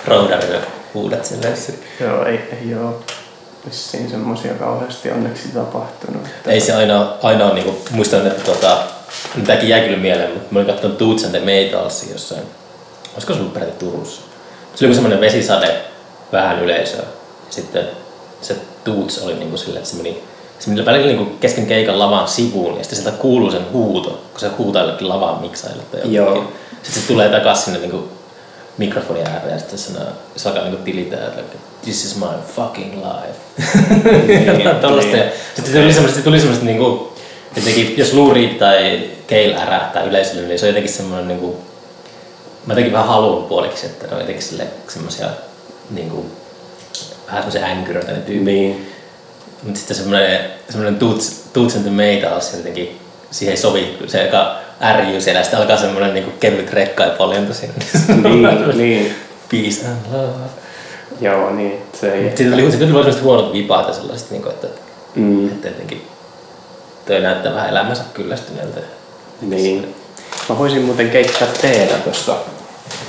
Roudarille huudat silleen. Joo, ei, ei oo vissiin semmosia kauheasti onneksi tapahtunut. Että... Ei se aina, aina ole, niinku, muistan, että tota, tämäkin jäi kyllä mieleen, mutta mä olin katsonut Toots and the Maytalsia jossain, olisiko se ollut peräti Turussa? Se oli semmoinen vesisade, vähän yleisöä. Ja sitten se Toots oli niinku silleen, että se meni, se meni välillä niinku kesken keikan lavan sivuun ja sitten sieltä kuuluu sen huuto, kun se huutaa jollekin lavan miksaille tai. Joo. Sitten se tulee takaisin sinne niinku mikrofonin ääreen ja sitten sanoo, se alkaa niinku tilitää, että this is my fucking life. <laughs> Tollaista. Ja Sitten tuli semmoista, tuli semmoista niinku, jotenkin, jos Lou Reed tai Cale ärähtää yleisölle, niin se on jotenkin semmoinen niinku, mä jotenkin vähän haluan puoliksi, että ne on jotenkin sille semmoisia niinku, vähän semmoisia änkyröitä ne tyypit. Niin. Mutta sitten semmoinen, semmoinen Toots and the Maytals jotenkin, siihen ei sovi, se joka ärjyy siellä, sitten alkaa semmoinen niinku kevyt rekka ja poljento siinä. Niin, <laughs> niin. Peace and love. Joo, niin. Se ei... Tuli, siitä tuli vaan sellaiset huonot vipaat ja sellaiset, niinku, että, Mm, että jotenkin toi näyttää vähän elämänsä kyllästyneeltä. niin. Mä voisin muuten keittää teetä tosta.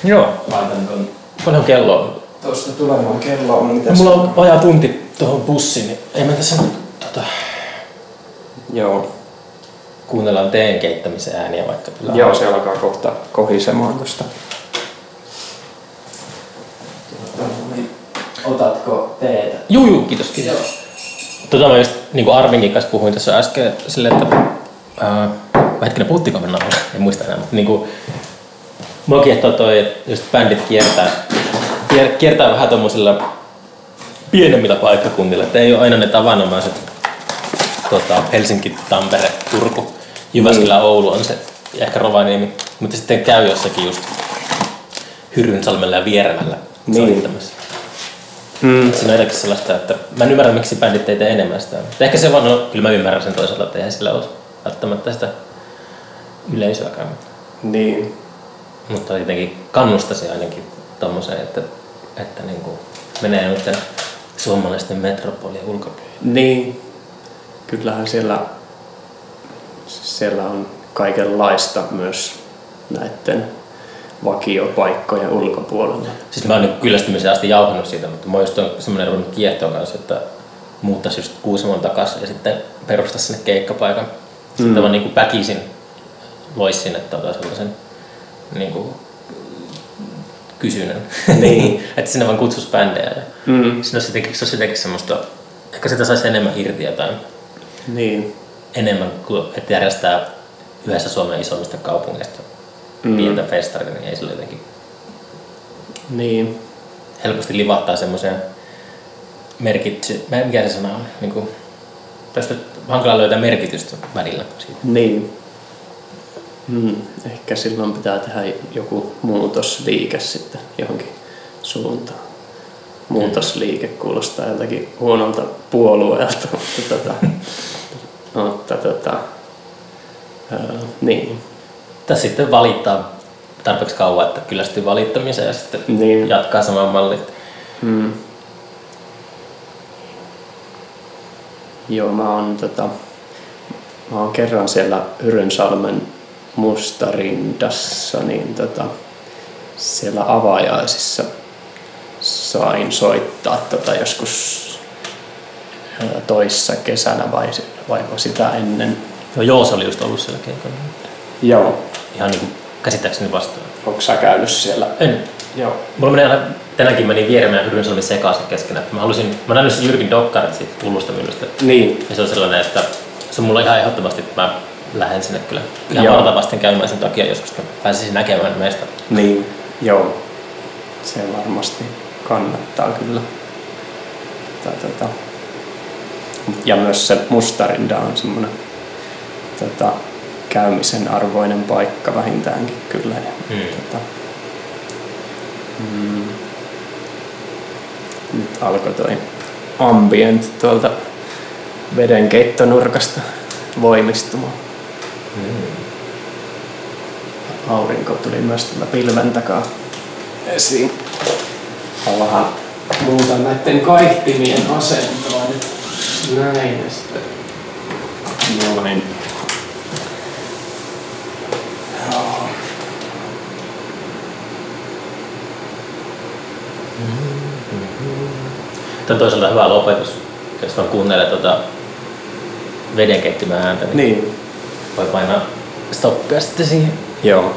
Joo. Laitan ton Paljon kello on? Tosta tulemaan kelloon. No, Mitäs? mulla on vajaa tunti tuohon bussiin, niin ei mä tässä nyt tota, Joo. kuunnellaan teen keittämisen ääniä vaikka. kyllä. Joo, se alkaa kohta kohisemaan tosta. Otatko teetä? Juu, juu, kiitos, kiitos. Tota mä just niin kuin Arvingin kanssa puhuin tässä äsken silleen, että ää, hetkinen, puhuttiinko me nauhalla? En muista enää, mutta niin kuin, mua kiehtoo toi, että just bändit kiertää, kier- kiertää vähän tuommoisilla pienemmillä paikkakunnilla, että ei ole aina ne tavanomaiset tota, Helsinki, Tampere, Turku, Jyväskylä, Oulu on se, ja ehkä Rovaniemi, mutta sitten käy jossakin just Hyrynsalmella ja Vieremällä Niin. soittamassa. Mm. Siinä on jotakin sellaista, että mä en ymmärrä, miksi bändit ei tee enemmän sitä. Mutta ehkä se vaan, no, kyllä mä ymmärrän sen toisaalta, että eihän sillä ole välttämättä sitä yleisöäkään. Niin. Mutta jotenkin kannustaisin ainakin tommoseen, että, että niin kuin menee nyt suomalaisten metropolien ulkopuolelle. Niin. Kyllähän siellä, siellä on kaikenlaista myös näiden vakiopaikkojen ulkopuolella. Siis mä oon niin kyllästymisen asti jauhannut siitä, mutta mä oon just semmoinen ruvennut kiehtoon kanssa, että muuttaisi just Kuusamon takaisin ja sitten perustaisi sinne keikkapaikan. Sitten Mm. mä niin kuin väkisin lois sinne tota sellaisen niin kuin kysynnän. <laughs> Niin. että sinne vaan kutsus bändejä. Ja Mm. siinä olisi jotenkin, se olisi jotenkin semmoista, ehkä sitä saisi enemmän irti jotain Niin. enemmän kuin että järjestää yhdessä Suomen isommista kaupungeista Mm. pientä festaria, niin ei sillä jotenkin Niin. helposti livahtaa semmoiseen merkitsy, mikä se sana on, niin kuin, tästä hankala löytää merkitystä välillä siitä. Niin. Mm. Ehkä silloin pitää tehdä joku muutosliike sitten johonkin suuntaan. Muutosliike kuulostaa jotakin huonolta puolueelta, <laughs> mutta, tota, mutta tota, ää, niin. Tässä sitten valittaa tarpeeksi kauan, että kyllästyy valittamiseen ja sitten Niin. jatkaa saman mallin. Mm. Joo, mä oon, tota, mä oon kerran siellä Hyrynsalmen Mustarindassa, niin tota, siellä avajaisissa sain soittaa tota joskus toissa kesänä vai, vai sitä ennen. Joo, Joos oli just ollut siellä keikalla. Joo. Ihan niin kuin käsittääkseni vastaan. Onko sä käynyt siellä? En. Joo. Mulla meni aina, tänäänkin meni Vieremään Hyrynsalmi sekaisin keskenään. Mä halusin, mä näin Jyrkin Dokkarit siitä hullusta myllystä. Niin. Ja se on sellainen, että se on mulla ihan ehdottomasti, että mä lähden sinne kyllä ihan Joo. varta vasten käymään sen takia joskus, että pääsisin näkemään meistä. Niin, joo. Se varmasti kannattaa kyllä. Tota, tota. Ja myös se Mustarinda on semmoinen tota, käymisen arvoinen paikka vähintäänkin kyllä. Ja, Mm. tota, mm, nyt alkoi toi ambient tuolta vedenkeittonurkasta voimistumaan. Mm. Aurinko tuli myös tällä pilven takaa esiin. Vähän muutan näiden kaihtimien asentoa nyt. Näin ja sitten noin. Joo. Tämä on toisaalta hyvä lopetus, jos vaan kuuntelee tuota vedenkeittimän ääntä, niin, Niin. Voi painaa stoppia sitten siihen. Joo.